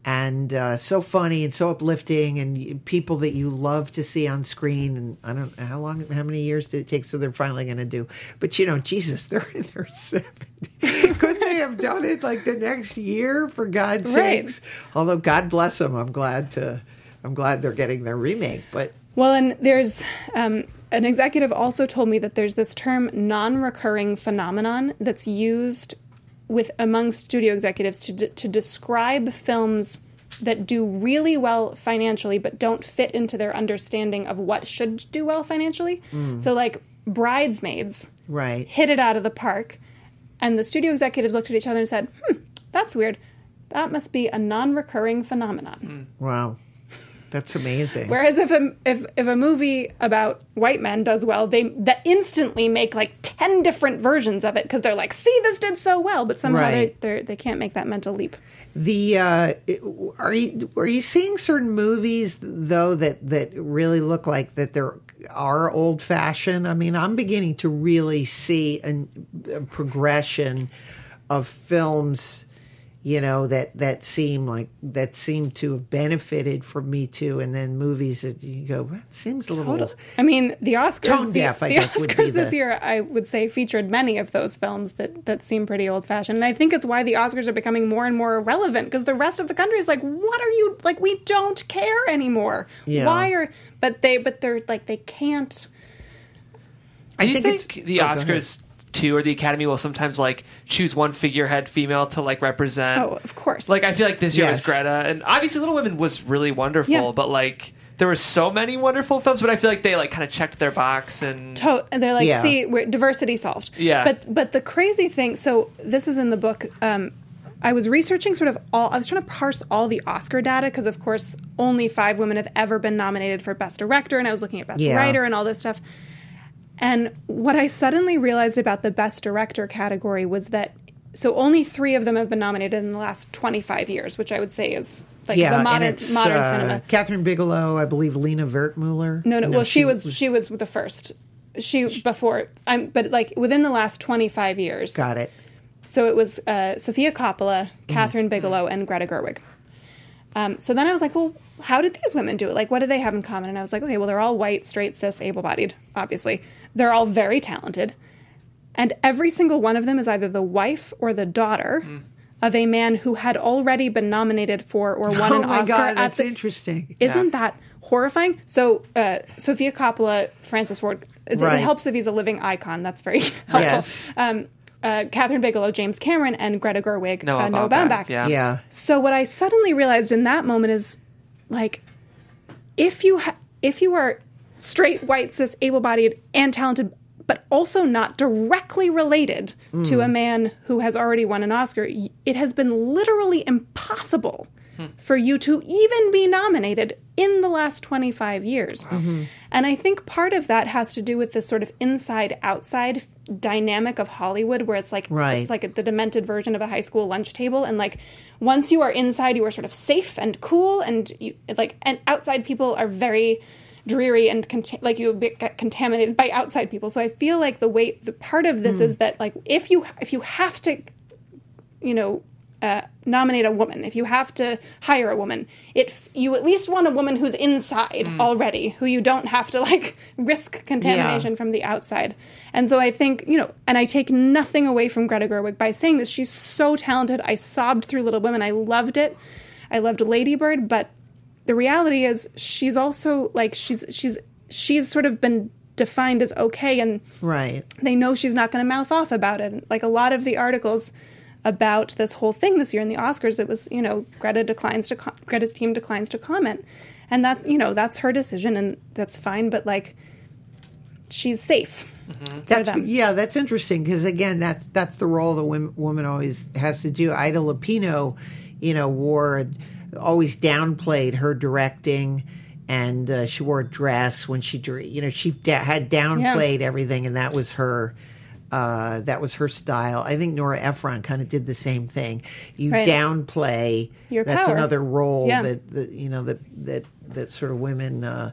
and uh, so funny and so uplifting, and people that you love to see on screen. And I don't know how long, how many years did it take? So they're finally going to do. But you know, Jesus, they're in their seventies. Couldn't they have done it like the next year? For God's Right. sakes. Although God bless them, I'm glad to. I'm glad they're getting their remake, but Well, and there's um, an executive also told me that there's this term non-recurring phenomenon that's used with among studio executives to de- to describe films that do really well financially but don't fit into their understanding of what should do well financially. So like Bridesmaids right. hit it out of the park and the studio executives looked at each other and said, "Hmm, that's weird. That must be a non-recurring phenomenon." Wow, that's amazing. Whereas if a if if a movie about white men does well, they that instantly make like ten different versions of it because they're like, "See, this did so well," but somehow Right. they they can't make that mental leap. the uh, are you are you seeing certain movies though that that really look like that there are old fashioned? I mean, I'm beginning to really see an, a progression of films. You know that that seem like that seem to have benefited from Me Too, and then movies that you go, well, it seems a little. I mean, the Oscars, Tone the, deaf, I the guess, would be Oscars this the- year, I would say, featured many of those films that that seem pretty old fashioned, and I think it's why the Oscars are becoming more and more irrelevant because the rest of the country is like, "What are you like? We don't care anymore. Yeah. Why are?" But they, but they're like they can't. I Do you think, think, it's the oh. Oscars too, or the Academy will sometimes like choose one figurehead female to like represent? Oh, of course. Like I feel like this year Yes. was Greta, and obviously Little Women was really wonderful, Yeah. but like there were so many wonderful films, but I feel like they like kind of checked their box and To- and they're like, Yeah. see, we're, diversity solved. Yeah. But but the crazy thing, so this is in the book. Um, I was researching sort of all. I was trying to parse all the Oscar data because, of course, only five women have ever been nominated for Best Director, and I was looking at Best Yeah. Writer and all this stuff. And what I suddenly realized about the Best Director category was that so only three of them have been nominated in the last twenty five years, which I would say is like yeah, the modern modern uh, cinema. Kathryn Bigelow, I believe Lina Wertmuller. No, no. no well, she, was, she was the first. She before. I'm, but like within the last twenty five years. got it. So it was uh, Sofia Coppola, Mm-hmm. Kathryn Bigelow, and Greta Gerwig. Um, so then I was like, well, how did these women do it? Like, what do they have in common? And I was like, okay, well, they're all white, straight, cis, able bodied, obviously. They're all very talented. And every single one of them is either the wife or the daughter Mm. of a man who had already been nominated for or won oh an my Oscar god, that's the, interesting. isn't that horrifying? So, uh, Sofia Coppola, Francis Ford, it, it helps if he's a living icon. That's very helpful. Yes. Um, uh, Kathryn Bigelow, James Cameron, and Greta Gerwig, Noah uh, Noah Baumbach, Baumbach. yeah. yeah. So what I suddenly realized in that moment is, like, if you ha- if you are straight, white, cis, able-bodied, and talented, but also not directly related to a hmm. man who has already won an Oscar. It has been literally impossible hmm. for you to even be nominated in the last 25 years. Mm-hmm. And I think part of that has to do with this sort of inside outside dynamic of Hollywood where it's like Right. it's like the demented version of a high school lunch table and like once you are inside you are sort of safe and cool and you like and outside people are very dreary and cont- like you get contaminated by outside people. So I feel like the way the part of this is that like if you if you have to you know, uh, nominate a woman, if you have to hire a woman, it you at least want a woman who's inside already, who you don't have to like risk contamination Yeah. from the outside. And so I think you know, and I take nothing away from Greta Gerwig by saying this. She's so talented. I sobbed through Little Women. I loved it. I loved Ladybird, but the reality is she's also like she's she's she's sort of been defined as okay and Right. they know she's not going to mouth off about it. Like a lot of the articles about this whole thing this year in the Oscars, it was you know Greta declines to co- Greta's team declines to comment, and that you know that's her decision and that's fine. But like, she's safe. Mm-hmm. For That's them. yeah, that's interesting because again, that's that's the role the women, woman always has to do. Ida Lupino, you know, wore always downplayed her directing, and uh, she wore a dress when she, dir- you know, she da- had downplayed everything, and that was her. Uh, that was her style. I think Nora Ephron kind of did the same thing. You Right. downplay. Your that's power. another role Yeah. that, that you know that that that sort of women uh,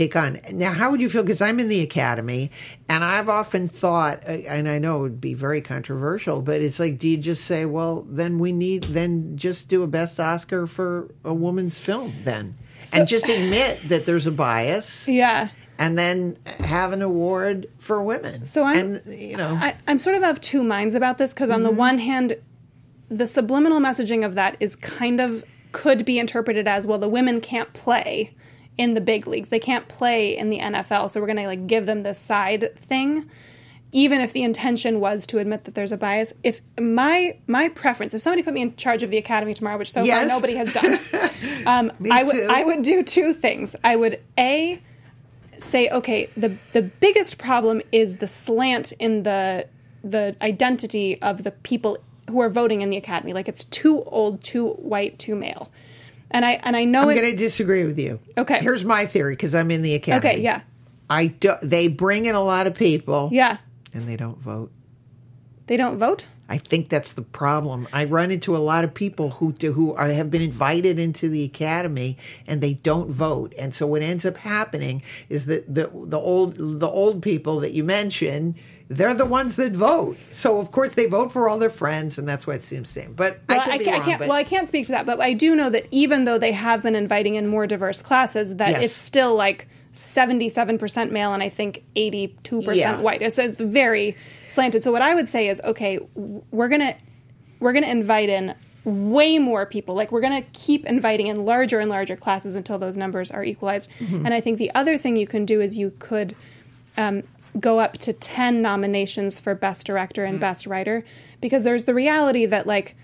take on. Now, how would you feel? Because I'm in the academy, and I've often thought, uh, and I know it would be very controversial, but it's like, do you just say, well, then we need, then just do a best Oscar for a woman's film, then, and just admit that there's a bias, Yeah. and then have an award for women. So I'm- and you know, I, I'm sort of of two minds about this because on the one hand, the subliminal messaging of that is kind of could be interpreted as well the women can't play in the big leagues. They can't play in the nfl so we're going to like give them this side thing even if the intention was to admit that there's a bias. If my my preference if somebody put me in charge of the academy tomorrow which so Yes. far nobody has done um, I would i would do two things. I would a say okay the the biggest problem is the slant in the the identity of the people who are voting in the academy. Like it's too old too white too male and i and i know I'm it going to disagree with you. Okay. here's my theory because I'm in the academy. okay yeah I do, they bring in a lot of people, yeah and they don't vote. they don't vote I think that's the problem. I run into a lot of people who do, who are, have been invited into the academy and they don't vote. And so what ends up happening is that the the old the old people that you mentioned, they're the ones that vote. So of course they vote for all their friends, and that's why it seems the same. But well, I could be can't, wrong. can't but well I can't speak to that but I do know that even though they have been inviting in more diverse classes that Yes. it's still like 77% male and I think 82% Yeah. white so it's very slanted so what I would say is okay we're going to we're going to invite in way more people like we're going to keep inviting in larger and larger classes until those numbers are equalized Mm-hmm. and i think the other thing you can do is you could um, go up to 10 nominations for best director Mm. and best writer because there's the reality that like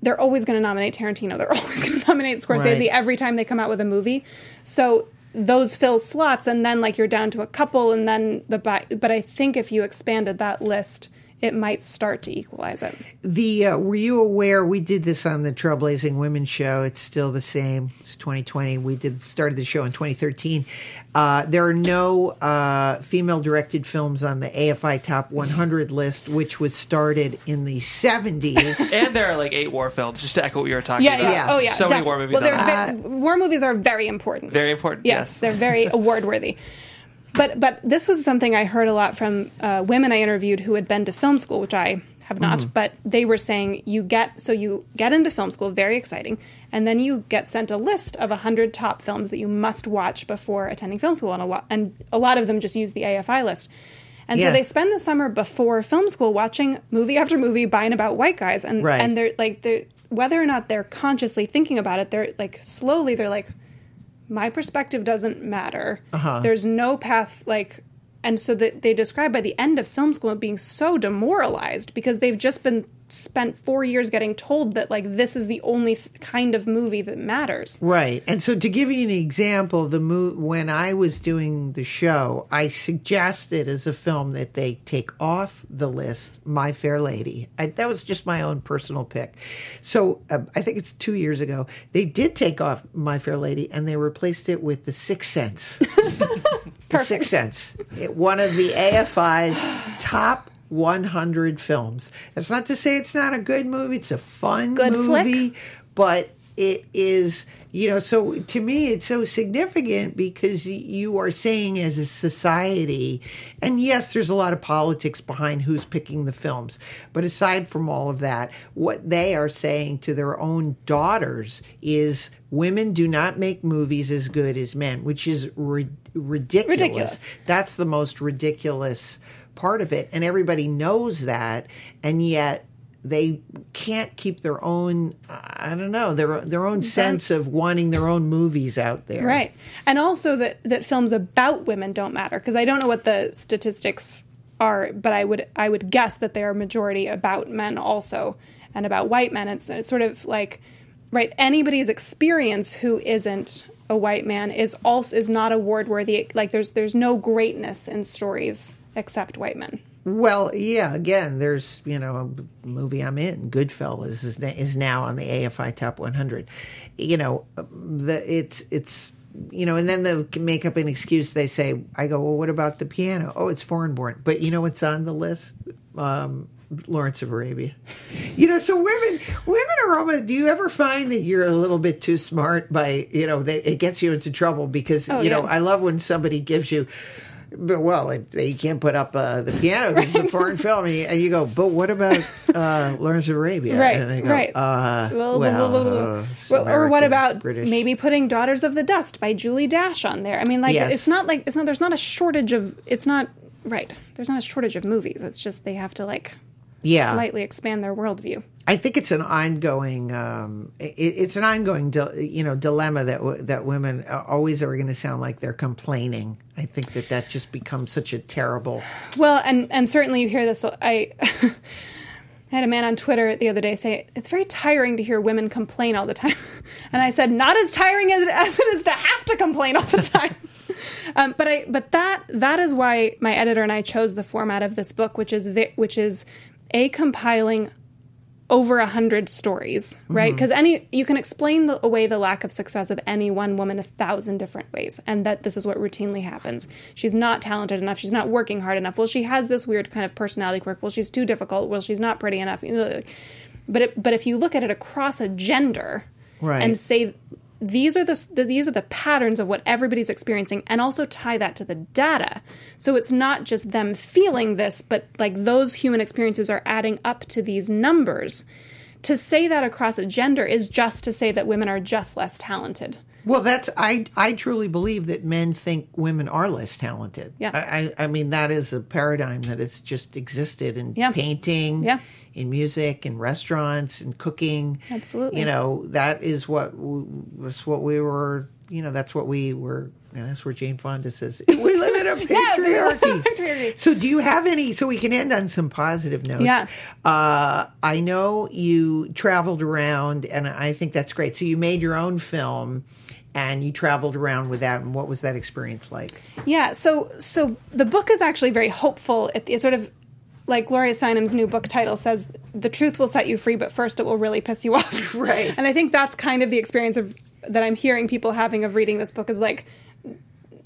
they're always going to nominate Tarantino. They're always going to nominate Scorsese Right. every time they come out with a movie. So those fill slots, and then like you're down to a couple, and then the but I think if you expanded that list, it might start to equalize it. The uh, were you aware we did this on the Trailblazing Women show? It's still the same. It's 2020. We did started the show in 2013. Uh, there are no uh, female directed films on the AFI Top 100 list, which was started in the 70s. And there are like eight war films, just to echo what you were talking Yeah, about. yeah. Yes. Oh, yeah. So many war movies Well, they're on ve- war movies are very important. Very important, Yes, yes. they're very award worthy. But but this was something I heard a lot from uh, women I interviewed who had been to film school, which I have not. Mm-hmm. But they were saying you get so you get into film school, very exciting, and then you get sent a list of hundred top films that you must watch before attending film school, and a lot and a lot of them just use the AFI list. And Yeah. so they spend the summer before film school watching movie after movie by and about white guys, and Right. and they're like they're whether or not they're consciously thinking about it, they're like slowly they're like, my perspective doesn't matter. Uh-huh. There's no path like, and so that they describe by the end of film school being so demoralized because they've just been spent four years getting told that like this is the only th- kind of movie that matters. Right. And so to give you an example, the mo- when I was doing the show, I suggested as a film that they take off the list My Fair Lady. I, that was just my own personal pick. So uh, I think it's 2 years ago. They did take off My Fair Lady and they replaced it with The Sixth Sense. the Sixth Sense. It, one of the AFI's top 100 films. That's not to say it's not a good movie. It's a fun Good flick. movie, but it is, you know, so to me, it's so significant because you are saying as a society, and yes, there's a lot of politics behind who's picking the films, but aside from all of that, what they are saying to their own daughters is women do not make movies as good as men, which is ri- ridiculous. Ridiculous. That's the most ridiculous part of it. And everybody knows that. And yet they can't keep their own, I don't know, their, their own sense of wanting their own movies out there. Right. And also that, that films about women don't matter because I don't know what the statistics are, but I would I would guess that they are majority about men also and about white men. It's, it's sort of like right anybody's experience who isn't a white man is also is not award worthy. Like there's there's no greatness in stories except white men. Well, yeah. Again, there's you know a movie I'm in, Goodfellas, is is now on the AFI Top 100. You know, the it's it's you know, and then they'll make up an excuse. They say, I go, well, what about the piano? Oh, it's foreign born. But you know what's on the list? Um, Lawrence of Arabia. You know, so women, women are almost. Do you ever find that you're a little bit too smart by you know that it gets you into trouble because you know. I love when somebody gives you. But, well, it, they can't put up uh, the piano because it's a foreign film, and you, and you go, but what about uh, Lawrence of Arabia? Right, and they go, right. Uh, Well, well, it's Well, or what about British. maybe putting Daughters of the Dust by Julie Dash on there? I mean, like Yes. it's not like it's not there's not a shortage of it's not right. There's not a shortage of movies. It's just they have to like Yeah, slightly expand their worldview. I think it's an ongoing, um, it, it's an ongoing, dil- you know, dilemma that w- that women always are going to sound like they're complaining. I think that that just becomes such a terrible. Well, and and certainly you hear this. I I had a man on Twitter the other day say it's very tiring to hear women complain all the time, and I said not as tiring as it, as it is to have to complain all the time. um, but I but that that is why my editor and I chose the format of this book, which is vi- which is a compiling over a hundred stories, right? Mm-hmm. Because any you can explain the, away the lack of success of any one woman a thousand different ways, and that this is what routinely happens. She's not talented enough. She's not working hard enough. Well, she has this weird kind of personality quirk. Well, she's too difficult. Well, she's not pretty enough. But it, but if you look at it across a gender, Right. and say these are the, the these are the patterns of what everybody's experiencing and also tie that to the data. So it's not just them feeling this but like those human experiences are adding up to these numbers. To say that across a gender is just to say that women are just less talented Well, that's I. I truly believe that men think women are less talented. Yeah. I. I, mean, that is a paradigm that has just existed in Yeah. painting, Yeah. in music, in restaurants, in cooking. Absolutely. You know, that is what was what we were. You know, that's what we were. And that's where Jane Fonda says we live in a patriarchy. Patriarchy. So, do you have any? So we can end on some positive notes. Yeah. Uh, I know you traveled around, and I think that's great. So you made your own film, and you traveled around with that. And what was that experience like? Yeah, so so the book is actually very hopeful. It, it's sort of like Gloria Steinem's new book title says, "The truth will set you free, but first it will really piss you off." Right. And I think that's kind of the experience of that I'm hearing people having of reading this book is like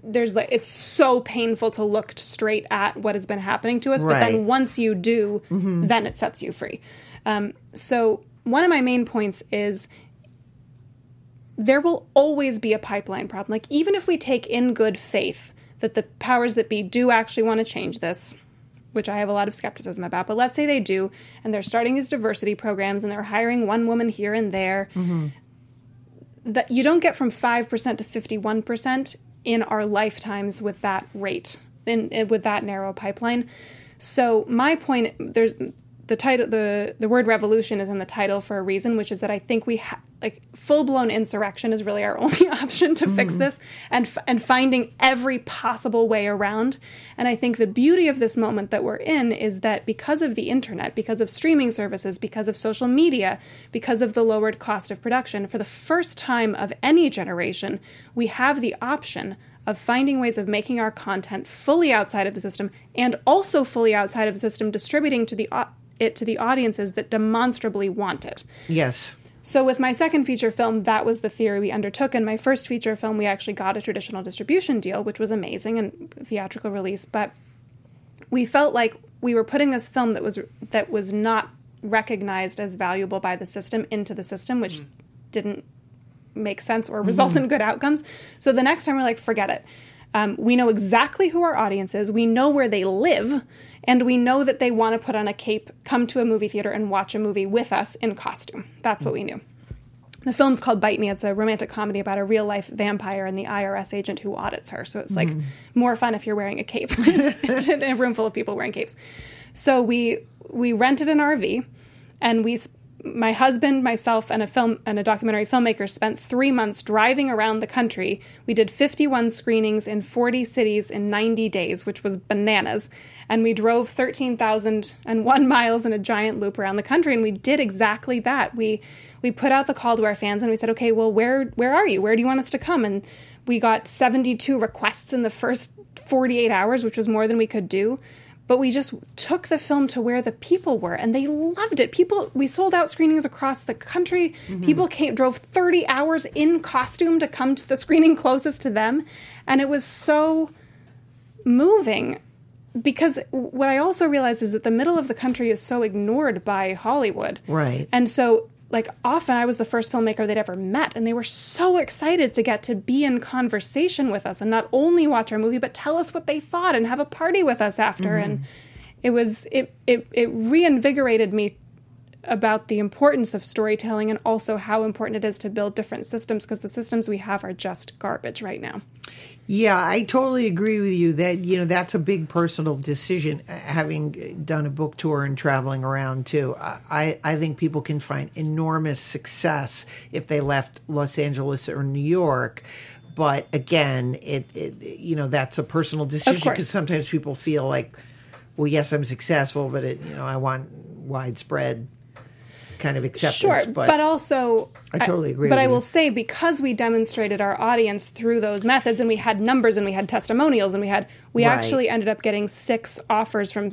there's like it's so painful to look straight at what has been happening to us, but then once you do, then it sets you free. Um, so one of my main points is there will always be a pipeline problem. Like, even if we take in good faith that the powers that be do actually want to change this, which I have a lot of skepticism about, but let's say they do, and they're starting these diversity programs and they're hiring one woman here and there, mm-hmm. that you don't get from 5% to 51% in our lifetimes with that rate, in, in- with that narrow pipeline. So, my point, there's the title the the word revolution is in the title for a reason which is that i think we ha- like full blown insurrection is really our only option to fix mm-hmm. this, and f- and finding every possible way around. And I think the beauty of this moment that we're in is that because of the internet, because of streaming services, because of social media, because of the lowered cost of production, for the first time of any generation, we have the option of finding ways of making our content fully outside of the system and also fully outside of the system distributing to the it to the audiences that demonstrably want it. Yes. So with my second feature film, that was the theory we undertook. And my first feature film, we actually got a traditional distribution deal, which was amazing and theatrical release. But we felt like we were putting this film that was that was not recognized as valuable by the system into the system, which didn't make sense or result in good outcomes. So the next time we're like, forget it. Um, we know exactly who our audience is. We know where they live, and we know that they want to put on a cape, come to a movie theater, and watch a movie with us in costume. That's what we knew. The film's called Bite Me. It's a romantic comedy about a real life vampire and the IRS agent who audits her. So it's like mm-hmm. more fun if you're wearing a cape in a room full of people wearing capes. So we we rented an RV and we my husband, myself, and a film and a documentary filmmaker spent three months driving around the country. We did 51 screenings in 40 cities in 90 days, which was bananas. And we drove 13,001 miles in a giant loop around the country, and we did exactly that. We we put out the call to our fans, and we said, "Okay, well, where where are you? Where do you want us to come?" And we got 72 requests in the first 48 hours, which was more than we could do but we just took the film to where the people were and they loved it. People we sold out screenings across the country. Mm-hmm. People came drove 30 hours in costume to come to the screening closest to them and it was so moving because what i also realized is that the middle of the country is so ignored by hollywood. Right. and so like often I was the first filmmaker they'd ever met and they were so excited to get to be in conversation with us and not only watch our movie but tell us what they thought and have a party with us after. Mm-hmm. And it was it it it reinvigorated me about the importance of storytelling and also how important it is to build different systems because the systems we have are just garbage right now. Yeah, I totally agree with you that you know that's a big personal decision. uh, Having done a book tour and traveling around too, I I think people can find enormous success if they left Los Angeles or New York. But again, it, it you know that's a personal decision because sometimes people feel like, well, yes, I'm successful, but it you know I want widespread kind of acceptance. Sure, but, also I totally agree But with I you. will say because we demonstrated our audience through those methods, and we had numbers, and we had testimonials, and we had we Right. actually ended up getting six offers from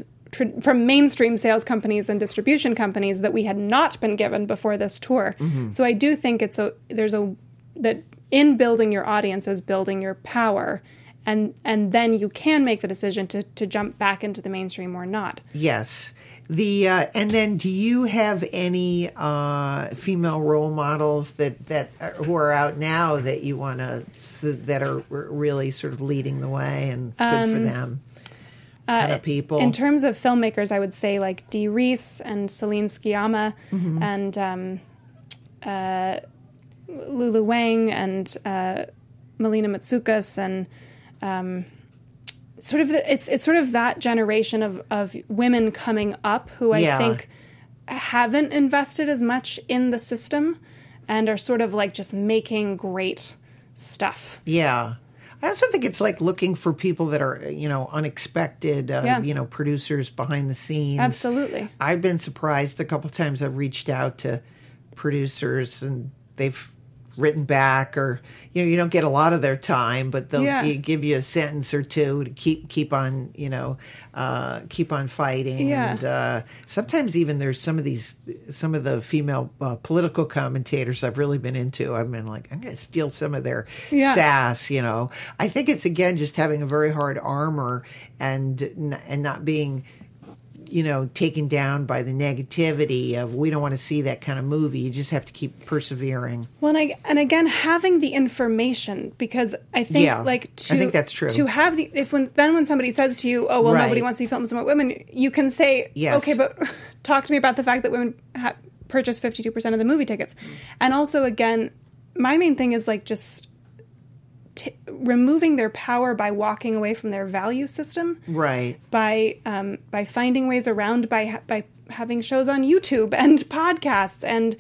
from mainstream sales companies and distribution companies that we had not been given before this tour. Mm-hmm. So I do think it's a there's a that in building your audience is building your power. And, and then you can make the decision to, to jump back into the mainstream or not. Yes. The uh, and then do you have any uh, female role models that that are, who are out now that you want to that are really sort of leading the way and good for them kind of people? In terms of filmmakers, I would say like Dee Rees and Celine Sciamma and um, uh, Lulu Wang and uh, Melina Matsoukas and um, sort of the, it's it's sort of that generation of of women coming up who I Yeah. think haven't invested as much in the system and are sort of like just making great stuff. Yeah. I also think it's like looking for people that are, you know, unexpected, uh, Yeah. you know, producers behind the scenes. Absolutely. I've been surprised a couple times. I've reached out to producers and they've written back, or you know, you don't get a lot of their time, but they'll Yeah. give you a sentence or two to keep keep on, you know, uh, keep on fighting. Yeah. And uh, sometimes even there's some of these, some of the female uh, political commentators I've really been into. I've been like, I'm going to steal some of their Yeah. sass. You know, I think it's again just having a very hard armor and n- and not being you know, taken down by the negativity of we don't want to see that kind of movie. You just have to keep persevering. Well, and, I, and again, having the information because I think Yeah, like I to think that's true. to have the if when then when somebody says to you, oh well, Right. nobody wants to see films about women, you can say, Yes. okay, but talk to me about the fact that women ha- purchase fifty two percent of the movie tickets, and also again, my main thing is like just. T- removing their power by walking away from their value system Right. by um, by finding ways around by ha- by having shows on YouTube and podcasts and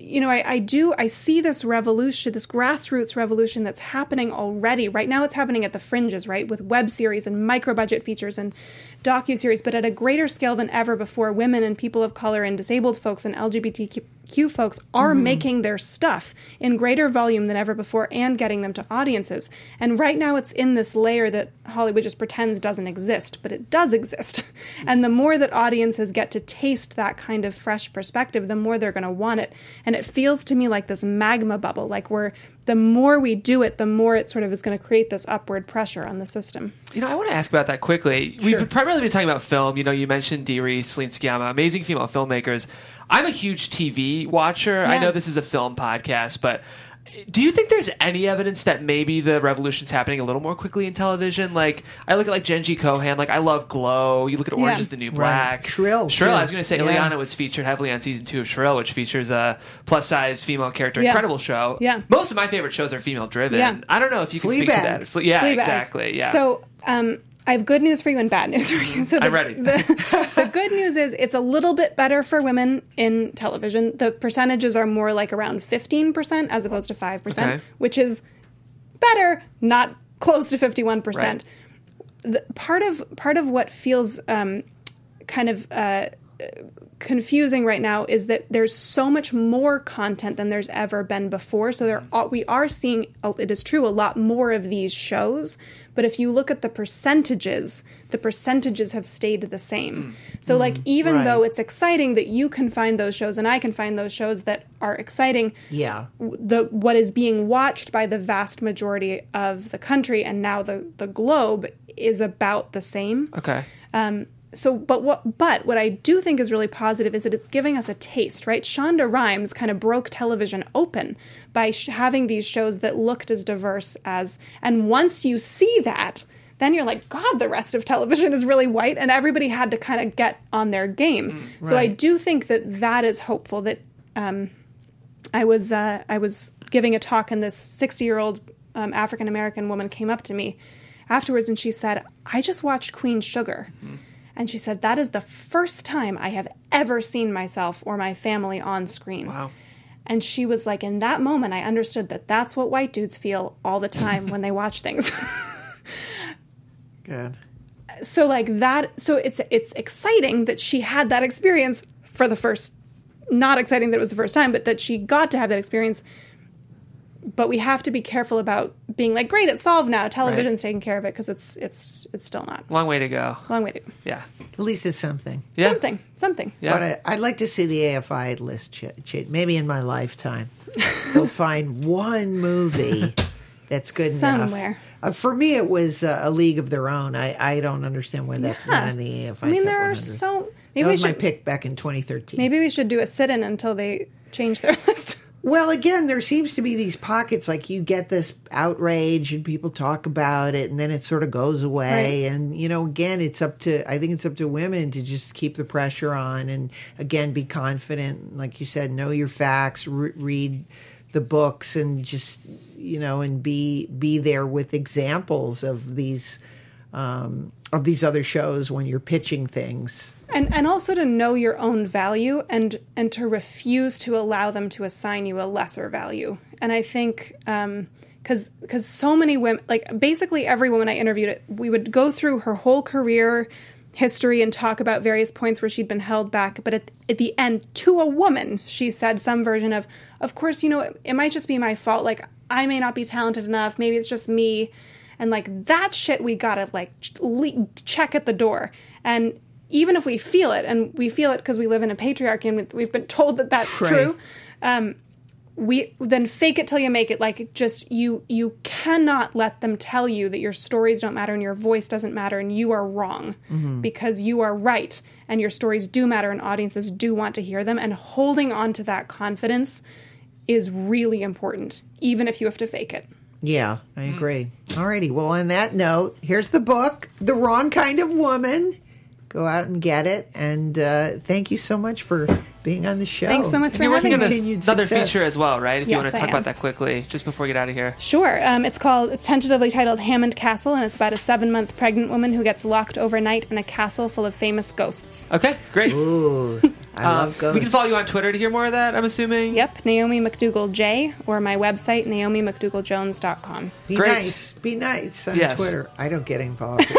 you know, I, I do, I see this revolution, this grassroots revolution that's happening already. Right now, it's happening at the fringes, right? With web series and micro budget features and docu-series, but at a greater scale than ever before. Women and people of color and disabled folks and LGBTQ Q folks are Mm-hmm. making their stuff in greater volume than ever before and getting them to audiences. And right now it's in this layer that Hollywood just pretends doesn't exist, but it does exist. And the more that audiences get to taste that kind of fresh perspective, the more they're going to want it. And it feels to me like this magma bubble, like we're the more we do it, the more it sort of is going to create this upward pressure on the system. You know, I want to ask about that quickly. We've primarily been talking about film. You know, you mentioned Dee Rees, Celine Sciamma, amazing female filmmakers. I'm a huge TV watcher. I know this is a film podcast, but do you think there's any evidence that maybe the revolution's happening a little more quickly in television? Like, I look at like Jenji Kohan. Like, I love Glow. You look at Orange Yeah. is the New Black. Shrill, Shrill. too. I was going to say, Yeah. Illeana was featured heavily on season two of Shrill, which features a plus size female character. Yeah. Incredible show. Yeah. Most of my favorite shows are female driven. Yeah. I don't know if you can speak to that. Fle- yeah, Fleabag. exactly. Yeah. So um, I have good news for you and bad news for you. So the, I'm ready. The, the good news is it's a little bit better for women in television. The percentages are more like around 15% as opposed to 5%, Okay. which is better, not close to 51%. Right. The, part of part of what feels um, kind of uh, confusing right now is that there's so much more content than there's ever been before. So there are, we are seeing it is true a lot more of these shows, but if you look at the percentages, the percentages have stayed the same. Mm. So like mm. even Right. though it's exciting that you can find those shows and I can find those shows that are exciting, Yeah. the what is being watched by the vast majority of the country and now the the globe is about the same okay. Um, so but what but what I do think is really positive is that it's giving us a taste, right? Shonda Rhimes kind of broke television open by sh- having these shows that looked as diverse as and once you see that, then you're like, God, the rest of television is really white, and everybody had to kind of get on their game. So I do think that that is hopeful. That um, I was uh, I was giving a talk, and this 60 year old um, African American woman came up to me afterwards, and she said, "I just watched Queen Sugar." And she said, That is the first time I have ever seen myself or my family on screen. Wow. And she was like, In that moment, I understood that that's what white dudes feel all the time when they watch things. Good. so, like that, so it's, it's exciting that she had that experience for the first, not exciting that it was the first time, but that she got to have that experience. But we have to be careful about being like, great, it's solved now. Television's taking care of it because it's it's it's still not. Long way to go. Long way to go. Yeah. At least it's something. Yeah. Something, something. Yeah. But I, I'd like to see the AFI list, ch- ch- maybe in my lifetime. They'll find one movie that's good Somewhere. enough. Uh, for me, it was uh, A League of Their Own. I, I don't understand why that's Yeah. not in the AFI. I mean, Top there are 100. so. That Maybe we was my should pick back in 2013. maybe we should do a sit-in until they change their list. Well, again, there seems to be these pockets like you get this outrage and people talk about it and then it sort of goes away. Right. And, you know, again, it's up to, I think it's up to women to just keep the pressure on and, again, be confident. Like you said, know your facts, re- read the books and just, you know, and be, be there with examples of these, um, of these other shows when you're pitching things. And and also to know your own value and and to refuse to allow them to assign you a lesser value. And i think um because because so many women like basically every woman i interviewed we would go through her whole career history and talk about various points where she'd been held back but at, at the end to a woman she said some version of of course you know it, it might just be my fault. Like i may not be talented enough. Maybe it's just me. And like that shit we gotta like check at the door. And even if we feel it and we feel it because we live in a patriarchy and we've been told that that's Right. true um, we then fake it till you make it like just you you cannot let them tell you that your stories don't matter and your voice doesn't matter and you are wrong because you are right and your stories do matter and audiences do want to hear them and holding on to that confidence is really important even if you have to fake it Yeah, I agree. Alrighty. Well, on that note, here's the book, The Wrong Kind of Woman. Go out and get it. And uh, thank you so much for being on the show. Thanks so much for You're working on having me. Continued another success. feature as well, right? If you want to I talk am. about that quickly, just before we get out of here. Sure. Um, it's called. It's tentatively titled Hammond Castle, and it's about a seven-month pregnant woman who gets locked overnight in a castle full of famous ghosts. Okay, great. Ooh, I Um, love ghosts. we can follow you on Twitter to hear more of that. I'm assuming. Yep, Naomi McDougal J, or my website naomimcdougaljones.com. Be Great. nice. Be nice on Yes. Twitter. I don't get involved.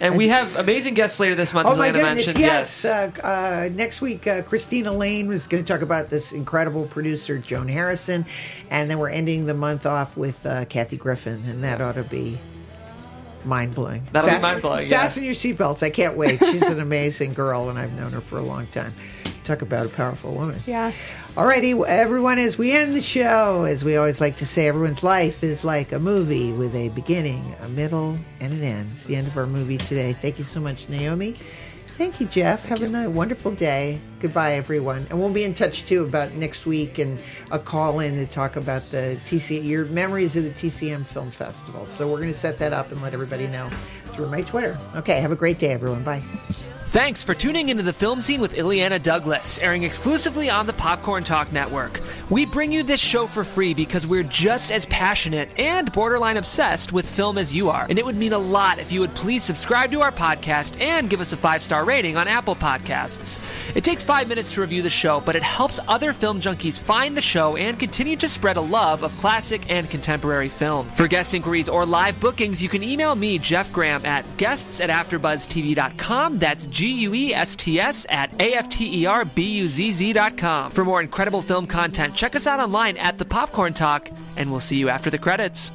in And we have amazing guests later this month. Oh as my Lana goodness! mentioned. Yes. Uh, uh, next week, uh, Christina Lane was going to talk about this incredible producer Joan Harrison, and then we're ending the month off with uh, Kathy Griffin, and that ought to be mind blowing. That'll be mind-blowing, yeah. Fasten your seatbelts. I can't wait. She's an amazing girl, and I've known her for a long time. Talk about a powerful woman. Yeah. Alrighty, everyone, as we end the show, as we always like to say, everyone's life is like a movie with a beginning, a middle, and an end. It's the end of our movie today. Thank you so much, Naomi. Thank you, Jeff. Have a wonderful day. Goodbye, everyone. And we'll be in touch too about next week and a call in to talk about the TC your memories of the TCM Film Festival. So we're going to set that up and let everybody know through my Twitter. Okay, have a great day, everyone. Bye. Thanks for tuning into the film scene with Illeana Douglas, airing exclusively on the Popcorn Talk Network. We bring you this show for free because we're just as passionate and borderline obsessed with film as you are. And it would mean a lot if you would please subscribe to our podcast and give us a five star rating on Apple Podcasts. It takes five minutes to review the show, but it helps other film junkies find the show and continue to spread a love of classic and contemporary film. For guest inquiries or live bookings, you can email me, Jeff Graham, at guests at AfterBuzzTV.com. That's G U E S T S at A F T E R B U Z Z.com. For more incredible film content, check us out online at The Popcorn Talk, and we'll see you after the credits.